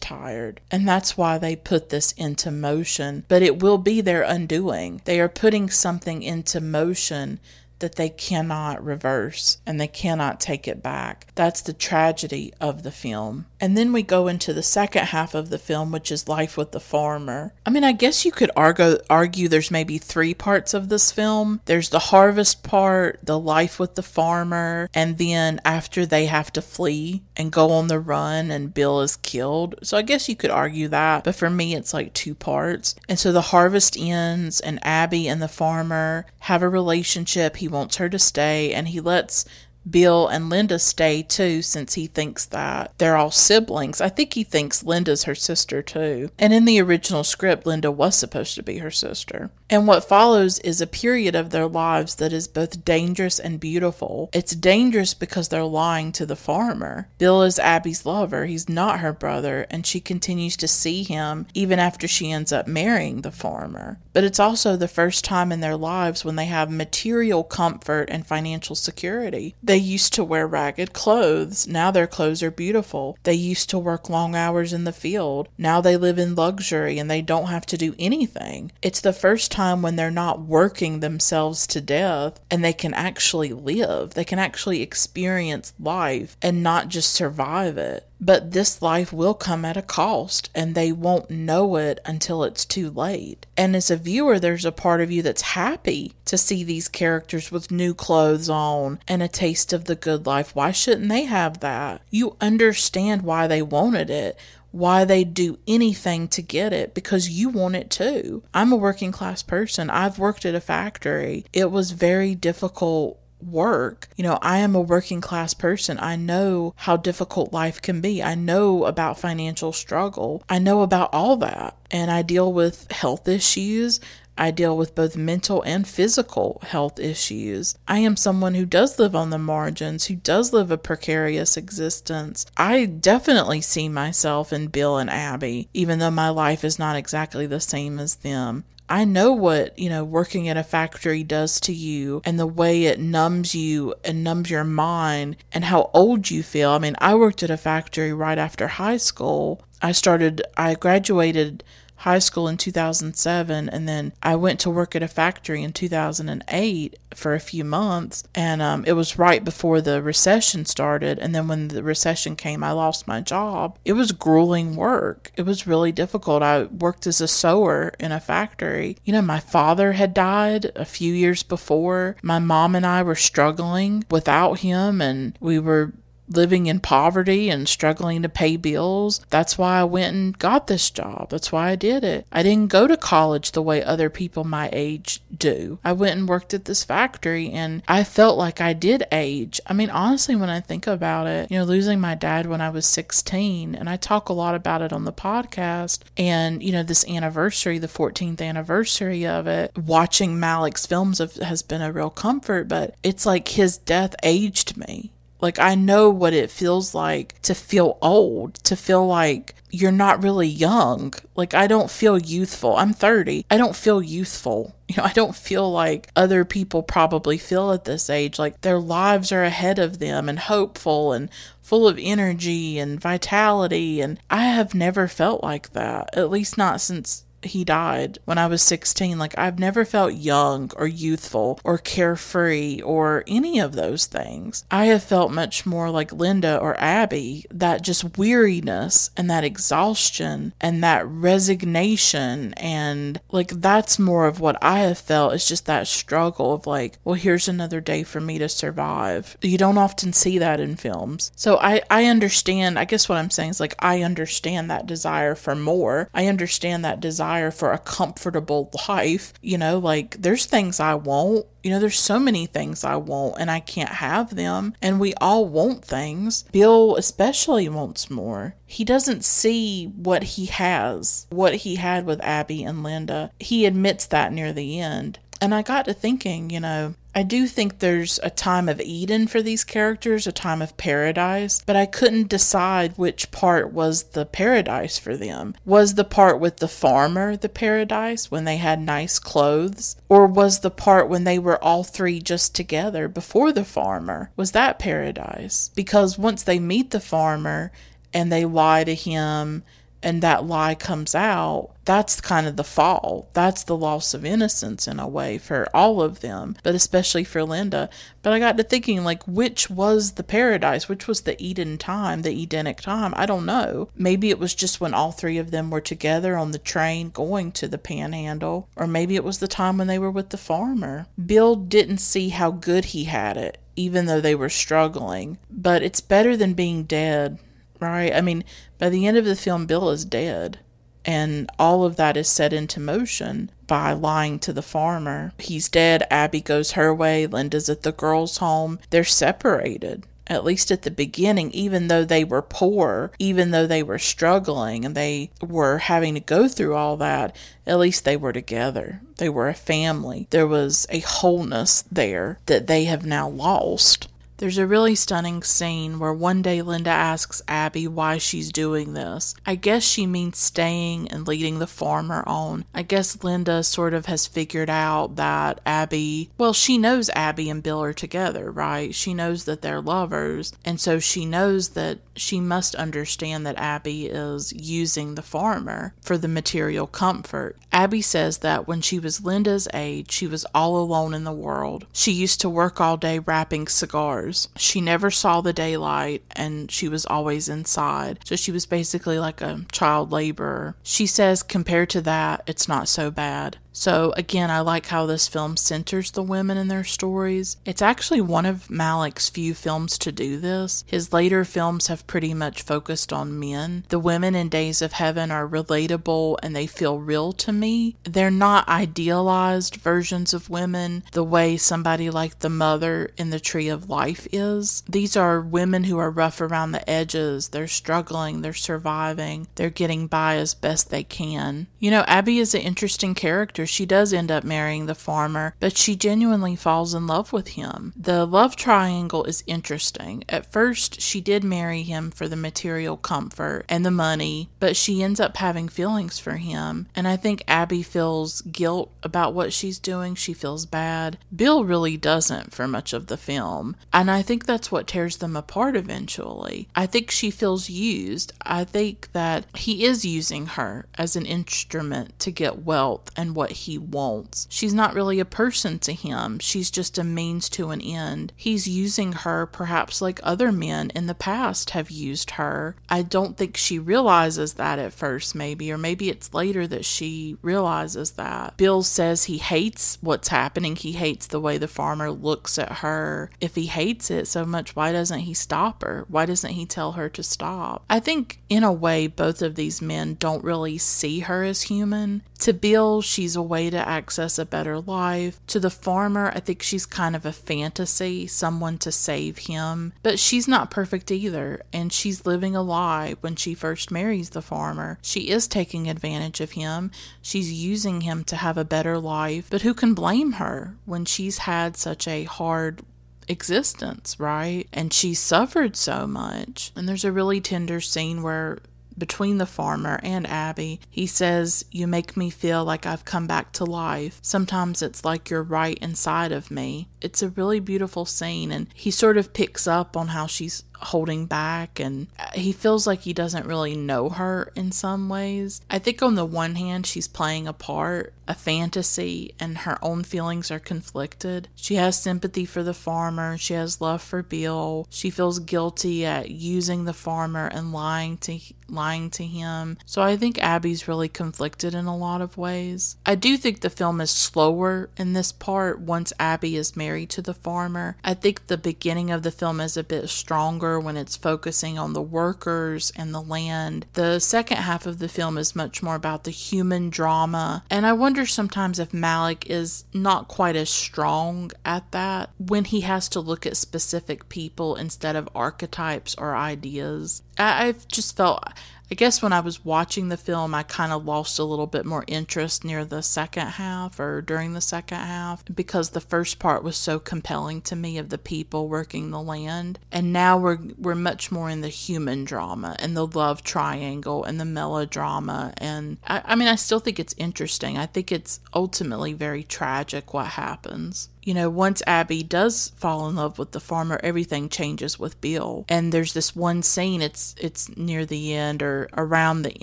tired, and that's why they put this into motion. But it will be their undoing. They are putting something into motion that they cannot reverse and they cannot take it back. That's the tragedy of the film. And then we go into the second half of the film, which is Life with the Farmer. I mean, I guess you could argue, argue there's maybe three parts of this film there's the harvest part, the life with the farmer, and then after they have to flee and go on the run and Bill is killed. So I guess you could argue that, but for me, it's like two parts. And so the harvest ends, and Abby and the farmer have a relationship. He wants her to stay, and he lets Bill and Linda stay too, since he thinks that they're all siblings. I think he thinks Linda's her sister too. And in the original script, Linda was supposed to be her sister. And what follows is a period of their lives that is both dangerous and beautiful. It's dangerous because they're lying to the farmer. Bill is Abby's lover, he's not her brother, and she continues to see him even after she ends up marrying the farmer. But it's also the first time in their lives when they have material comfort and financial security. They used to wear ragged clothes, now their clothes are beautiful. They used to work long hours in the field, now they live in luxury and they don't have to do anything. It's the first time when they're not working themselves to death and they can actually live. They can actually experience life and not just survive it. But this life will come at a cost, and they won't know it until it's too late. And as a viewer, there's a part of you that's happy to see these characters with new clothes on and a taste of the good life. Why shouldn't they have that? You understand why they wanted it why they'd do anything to get it because you want it too. I'm a working class person. I've worked at a factory. It was very difficult work. You know, I am a working class person. I know how difficult life can be. I know about financial struggle. I know about all that. And I deal with health issues. I deal with both mental and physical health issues. I am someone who does live on the margins, who does live a precarious existence. I definitely see myself in Bill and Abby, even though my life is not exactly the same as them. I know what, you know, working in a factory does to you and the way it numbs you and numbs your mind and how old you feel. I mean, I worked at a factory right after high school. I started, I graduated high school in 2007 and then I went to work at a factory in 2008 for a few months and um, it was right before the recession started and then when the recession came I lost my job. It was grueling work. It was really difficult. I worked as a sewer in a factory. You know, my father had died a few years before. My mom and I were struggling without him and we were living in poverty and struggling to pay bills. That's why I went and got this job. That's why I did it. I didn't go to college the way other people my age do. I went and worked at this factory and I felt like I did age. I mean, honestly, when I think about it, you know, losing my dad when I was 16, and I talk a lot about it on the podcast, and, you know, this anniversary, the 14th anniversary of it, watching Malick's films has been a real comfort, but it's like his death aged me. Like, I know what it feels like to feel old, to feel like you're not really young. Like, I don't feel youthful. I'm 30. I don't feel youthful. You know, I don't feel like other people probably feel at this age. Like, their lives are ahead of them and hopeful and full of energy and vitality. And I have never felt like that, at least not since he died when I was 16. Like, I've never felt young or youthful or carefree or any of those things. I have felt much more like Linda or Abby, that just weariness and that exhaustion and that resignation. And like, that's more of what I have felt is just that struggle of like, well, here's another day for me to survive. You don't often see that in films. So I, I understand, I guess what I'm saying is like, I understand that desire for more. I understand that desire desire for a comfortable life. You know, like there's things I want. You know, there's so many things I want and I can't have them. And we all want things. Bill especially wants more. He doesn't see what he has, what he had with Abby and Linda. He admits that near the end. And I got to thinking, you know, I do think there's a time of Eden for these characters, a time of paradise, but I couldn't decide which part was the paradise for them. Was the part with the farmer the paradise when they had nice clothes? Or was the part when they were all three just together before the farmer? Was that paradise? Because once they meet the farmer and they lie to him and that lie comes out, that's kind of the fall. That's the loss of innocence in a way for all of them, but especially for Linda. But I got to thinking, like, which was the paradise? Which was the Eden time, the Edenic time? I don't know. Maybe it was just when all three of them were together on the train going to the panhandle, or maybe it was the time when they were with the farmer. Bill didn't see how good he had it, even though they were struggling, but it's better than being dead right? I mean, by the end of the film, Bill is dead. And all of that is set into motion by lying to the farmer. He's dead. Abby goes her way. Linda's at the girls' home. They're separated at least at the beginning, even though they were poor, even though they were struggling and they were having to go through all that, at least they were together. They were a family. There was a wholeness there that they have now lost. There's a really stunning scene where one day Linda asks Abby why she's doing this. I guess she means staying and leading the farmer on. I guess Linda sort of has figured out that Abby, well, she knows Abby and Bill are together, right? She knows that they're lovers, and so she knows that she must understand that Abby is using the farmer for the material comfort. Abby says that when she was Linda's age, she was all alone in the world. She used to work all day wrapping cigars she never saw the daylight and she was always inside. So she was basically like a child laborer. She says, compared to that, it's not so bad. So, again, I like how this film centers the women in their stories. It's actually one of Malick's few films to do this. His later films have pretty much focused on men. The women in Days of Heaven are relatable and they feel real to me. They're not idealized versions of women the way somebody like the mother in the Tree of Life is. These are women who are rough around the edges. They're struggling, they're surviving, they're getting by as best they can. You know, Abby is an interesting character she does end up marrying the farmer, but she genuinely falls in love with him. The love triangle is interesting. At first, she did marry him for the material comfort and the money, but she ends up having feelings for him. And I think Abby feels guilt about what she's doing. She feels bad. Bill really doesn't for much of the film. And I think that's what tears them apart eventually. I think she feels used. I think that he is using her as an instrument to get wealth and what he wants. She's not really a person to him, she's just a means to an end. He's using her perhaps like other men in the past have used her. I don't think she realizes that at first, maybe, or maybe it's later that she realizes that. Bill says he hates what's happening, he hates the way the farmer looks at her. If he hates it so much, why doesn't he stop her? Why doesn't he tell her to stop? I think, in a way, both of these men don't really see her as human. To Bill, she's a way to access a better life. To the farmer, I think she's kind of a fantasy, someone to save him. But she's not perfect either, and she's living a lie when she first marries the farmer. She is taking advantage of him, she's using him to have a better life. But who can blame her when she's had such a hard existence, right? And she suffered so much. And there's a really tender scene where between the farmer and Abby. He says, You make me feel like I've come back to life. Sometimes it's like you're right inside of me. It's a really beautiful scene, and he sort of picks up on how she's holding back and he feels like he doesn't really know her in some ways. I think on the one hand, she's playing a part, a fantasy, and her own feelings are conflicted. She has sympathy for the farmer, she has love for Bill. She feels guilty at using the farmer and lying to lying to him. So I think Abby's really conflicted in a lot of ways. I do think the film is slower in this part once Abby is married to the farmer. I think the beginning of the film is a bit stronger when it's focusing on the workers and the land. The second half of the film is much more about the human drama. And I wonder sometimes if Malick is not quite as strong at that when he has to look at specific people instead of archetypes or ideas. I've just felt I guess when I was watching the film, I kind of lost a little bit more interest near the second half or during the second half because the first part was so compelling to me of the people working the land. And now we're we're much more in the human drama and the love triangle and the melodrama. And I, I mean, I still think it's interesting. I think it's ultimately very tragic what happens you know, once Abby does fall in love with the farmer, everything changes with Bill. And there's this one scene, it's it's near the end or around the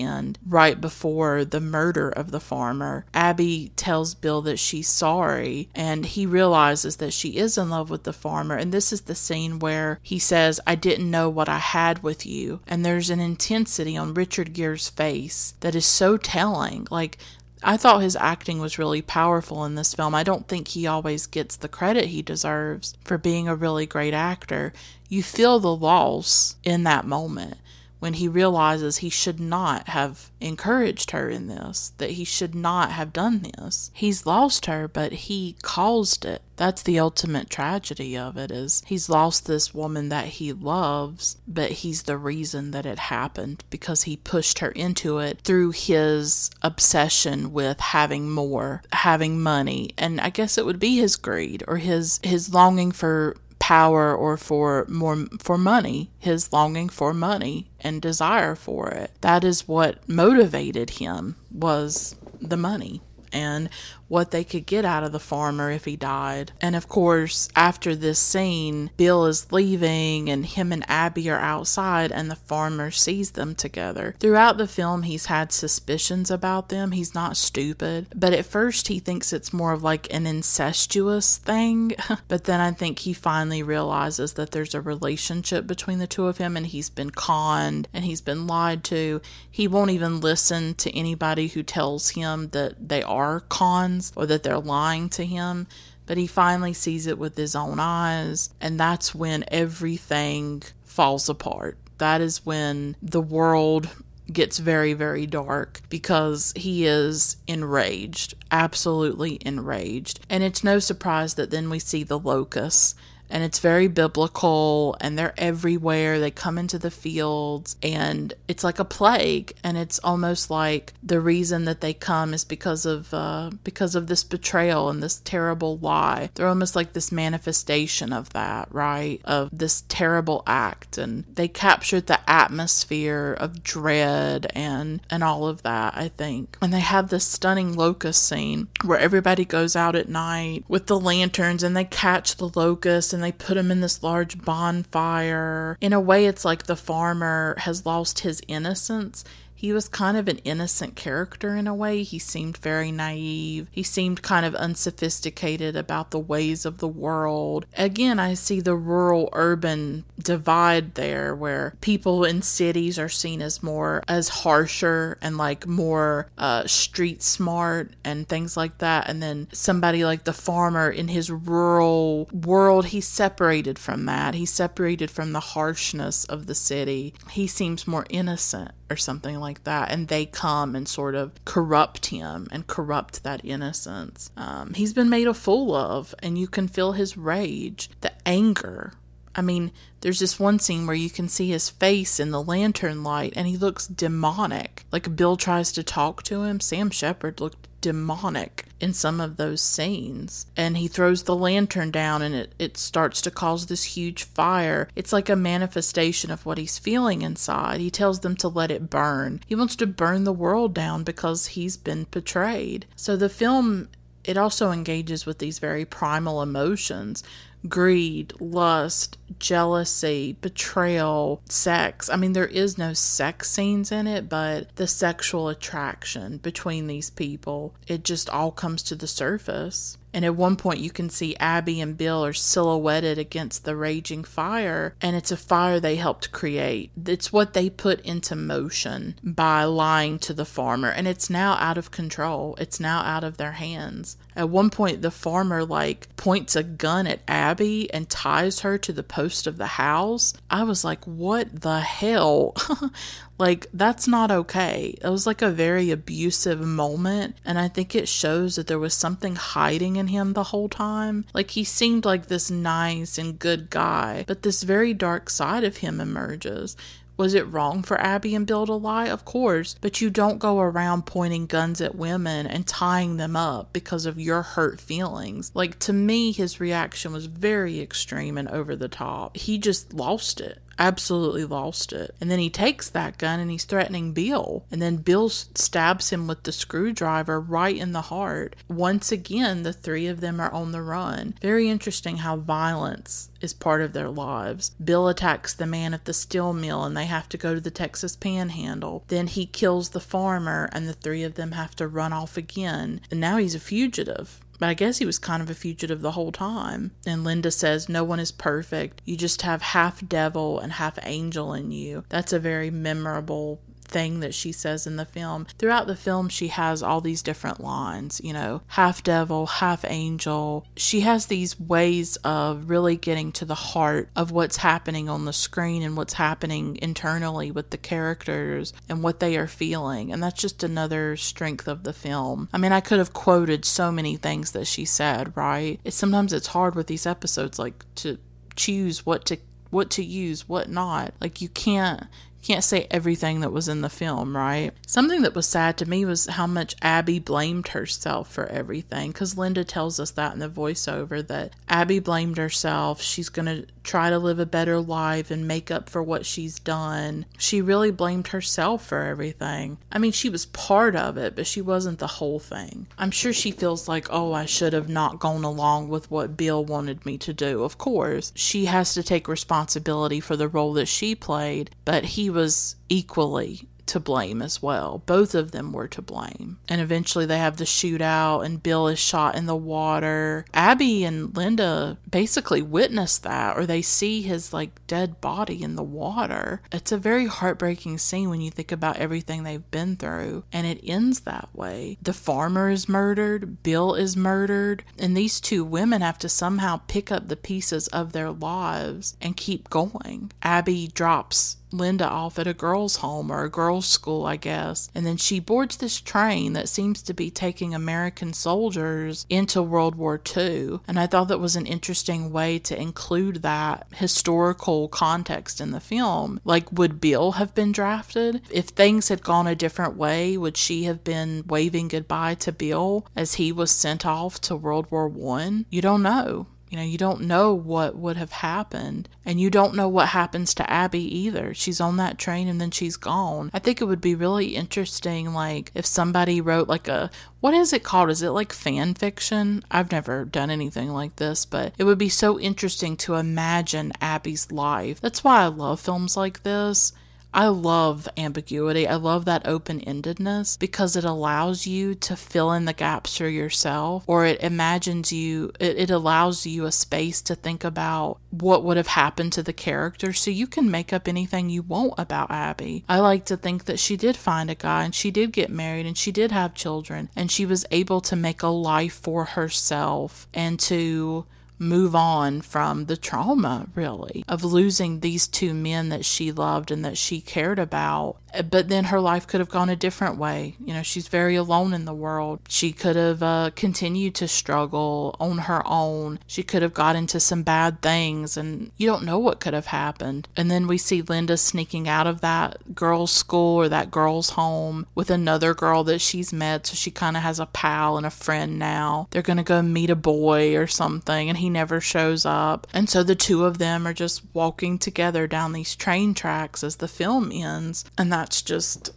end, right before the murder of the farmer. Abby tells Bill that she's sorry and he realizes that she is in love with the farmer. And this is the scene where he says, I didn't know what I had with you. And there's an intensity on Richard Gere's face that is so telling. Like I thought his acting was really powerful in this film. I don't think he always gets the credit he deserves for being a really great actor. You feel the loss in that moment when he realizes he should not have encouraged her in this, that he should not have done this. He's lost her, but he caused it. That's the ultimate tragedy of it is he's lost this woman that he loves, but he's the reason that it happened because he pushed her into it through his obsession with having more, having money, and I guess it would be his greed or his his longing for power or for more for money his longing for money and desire for it. That is what motivated him was the money. And what they could get out of the farmer if he died. And of course, after this scene, Bill is leaving and him and Abby are outside and the farmer sees them together. Throughout the film, he's had suspicions about them. He's not stupid, but at first he thinks it's more of like an incestuous thing. but then I think he finally realizes that there's a relationship between the two of him and he's been conned and he's been lied to. He won't even listen to anybody who tells him that they are cons or that they're lying to him, but he finally sees it with his own eyes, and that's when everything falls apart. That is when the world gets very, very dark because he is enraged, absolutely enraged. And it's no surprise that then we see the locusts and it's very biblical and they're everywhere. They come into the fields and it's like a plague and it's almost like the reason that they come is because of uh, because of this betrayal and this terrible lie. They're almost like this manifestation of that, right? Of this terrible act and they captured the atmosphere of dread and and all of that, I think. And they have this stunning locust scene where everybody goes out at night with the lanterns and they catch the locusts and they put him in this large bonfire. In a way, it's like the farmer has lost his innocence he was kind of an innocent character in a way. He seemed very naive. He seemed kind of unsophisticated about the ways of the world. Again, I see the rural urban divide there where people in cities are seen as more as harsher and like more uh, street smart and things like that. And then somebody like the farmer in his rural world, he's separated from that. He's separated from the harshness of the city. He seems more innocent or something like that, and they come and sort of corrupt him and corrupt that innocence. Um, he's been made a fool of, and you can feel his rage, the anger. I mean, there's this one scene where you can see his face in the lantern light, and he looks demonic. Like Bill tries to talk to him. Sam Shepard looked demonic in some of those scenes. And he throws the lantern down and it, it starts to cause this huge fire. It's like a manifestation of what he's feeling inside. He tells them to let it burn. He wants to burn the world down because he's been betrayed. So the film it also engages with these very primal emotions greed, lust, jealousy, betrayal, sex. I mean, there is no sex scenes in it, but the sexual attraction between these people, it just all comes to the surface. And at one point, you can see Abby and Bill are silhouetted against the raging fire, and it's a fire they helped create. It's what they put into motion by lying to the farmer, and it's now out of control. It's now out of their hands. At one point, the farmer like points a gun at Abby and ties her to the post of the house. I was like, what the hell? like, that's not okay. It was like a very abusive moment, and I think it shows that there was something hiding in him the whole time. Like, he seemed like this nice and good guy, but this very dark side of him emerges. Was it wrong for Abby and Bill to lie? Of course, but you don't go around pointing guns at women and tying them up because of your hurt feelings. Like, to me, his reaction was very extreme and over the top. He just lost it absolutely lost it. And then he takes that gun and he's threatening Bill. And then Bill stabs him with the screwdriver right in the heart. Once again, the three of them are on the run. Very interesting how violence is part of their lives. Bill attacks the man at the steel mill and they have to go to the Texas panhandle. Then he kills the farmer and the three of them have to run off again. And now he's a fugitive. But I guess he was kind of a fugitive the whole time. And Linda says, No one is perfect. You just have half devil and half angel in you. That's a very memorable thing that she says in the film. Throughout the film, she has all these different lines, you know, half devil, half angel. She has these ways of really getting to the heart of what's happening on the screen and what's happening internally with the characters and what they are feeling. And that's just another strength of the film. I mean, I could have quoted so many things that she said, right? It's sometimes it's hard with these episodes like to choose what to what to use, what not. Like you can't can't say everything that was in the film, right? Something that was sad to me was how much Abby blamed herself for everything because Linda tells us that in the voiceover that Abby blamed herself. She's going to try to live a better life and make up for what she's done. She really blamed herself for everything. I mean, she was part of it, but she wasn't the whole thing. I'm sure she feels like, oh, I should have not gone along with what Bill wanted me to do. Of course, she has to take responsibility for the role that she played, but he was equally to blame as well. Both of them were to blame. And eventually they have the shootout, and Bill is shot in the water. Abby and Linda basically witness that, or they see his like dead body in the water. It's a very heartbreaking scene when you think about everything they've been through, and it ends that way. The farmer is murdered, Bill is murdered, and these two women have to somehow pick up the pieces of their lives and keep going. Abby drops Linda off at a girls' home or a girls' school, I guess. And then she boards this train that seems to be taking American soldiers into World War II. And I thought that was an interesting way to include that historical context in the film. Like, would Bill have been drafted? If things had gone a different way, would she have been waving goodbye to Bill as he was sent off to World War One? You don't know. You know, you don't know what would have happened. And you don't know what happens to Abby either. She's on that train and then she's gone. I think it would be really interesting, like, if somebody wrote, like, a what is it called? Is it like fan fiction? I've never done anything like this, but it would be so interesting to imagine Abby's life. That's why I love films like this I love ambiguity. I love that open endedness because it allows you to fill in the gaps for yourself or it imagines you, it, it, allows you a space to think about what would have happened to the character so you can make up anything you want about Abby. I like to think that she did find a guy and she did get married and she did have children and she was able to make a life for herself and to move on from the trauma, really, of losing these two men that she loved and that she cared about. But then her life could have gone a different way. You know, she's very alone in the world. She could have uh, continued to struggle on her own. She could have got into some bad things, and you don't know what could have happened. And then we see Linda sneaking out of that girl's school or that girl's home with another girl that she's met. So she kind of has a pal and a friend now. They're going to go meet a boy or something, and he never shows up. And so the two of them are just walking together down these train tracks as the film ends. And that's just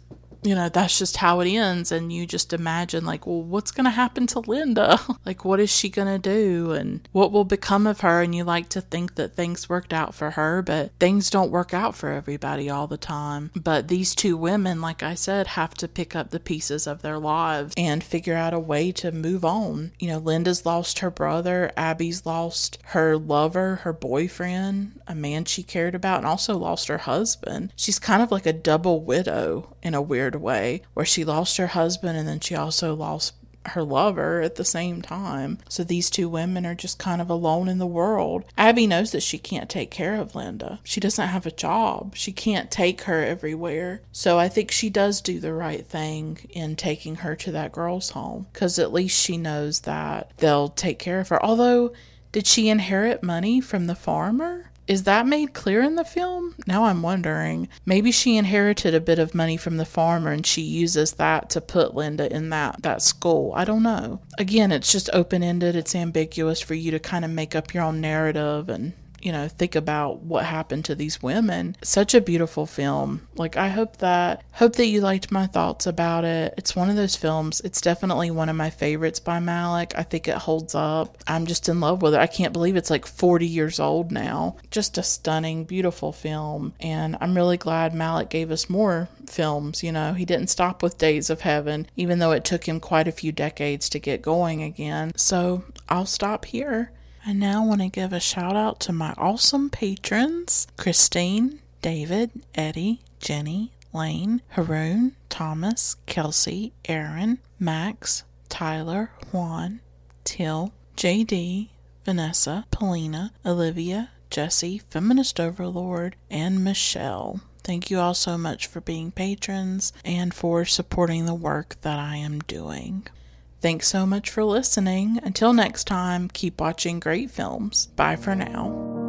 you know, that's just how it ends. And you just imagine, like, well, what's going to happen to Linda? like, what is she going to do? And what will become of her? And you like to think that things worked out for her, but things don't work out for everybody all the time. But these two women, like I said, have to pick up the pieces of their lives and figure out a way to move on. You know, Linda's lost her brother, Abby's lost her lover, her boyfriend, a man she cared about, and also lost her husband. She's kind of like a double widow in a weird way, where she lost her husband and then she also lost her lover at the same time. So these two women are just kind of alone in the world. Abby knows that she can't take care of Linda. She doesn't have a job. She can't take her everywhere. So I think she does do the right thing in taking her to that girl's home because at least she knows that they'll take care of her. Although, did she inherit money from the farmer? Is that made clear in the film? Now I'm wondering. Maybe she inherited a bit of money from the farmer and she uses that to put Linda in that that school. I don't know. Again, it's just open-ended. It's ambiguous for you to kind of make up your own narrative and you know, think about what happened to these women. Such a beautiful film. Like I hope that hope that you liked my thoughts about it. It's one of those films. It's definitely one of my favorites by Malick. I think it holds up. I'm just in love with it. I can't believe it's like 40 years old now. Just a stunning, beautiful film. And I'm really glad Malick gave us more films, you know. He didn't stop with Days of Heaven, even though it took him quite a few decades to get going again. So I'll stop here. I now want to give a shout out to my awesome patrons Christine, David, Eddie, Jenny, Lane, Haroon, Thomas, Kelsey, Aaron, Max, Tyler, Juan, Till, JD, Vanessa, Polina, Olivia, Jesse, Feminist Overlord, and Michelle. Thank you all so much for being patrons and for supporting the work that I am doing. Thanks so much for listening. Until next time, keep watching great films. Bye for now.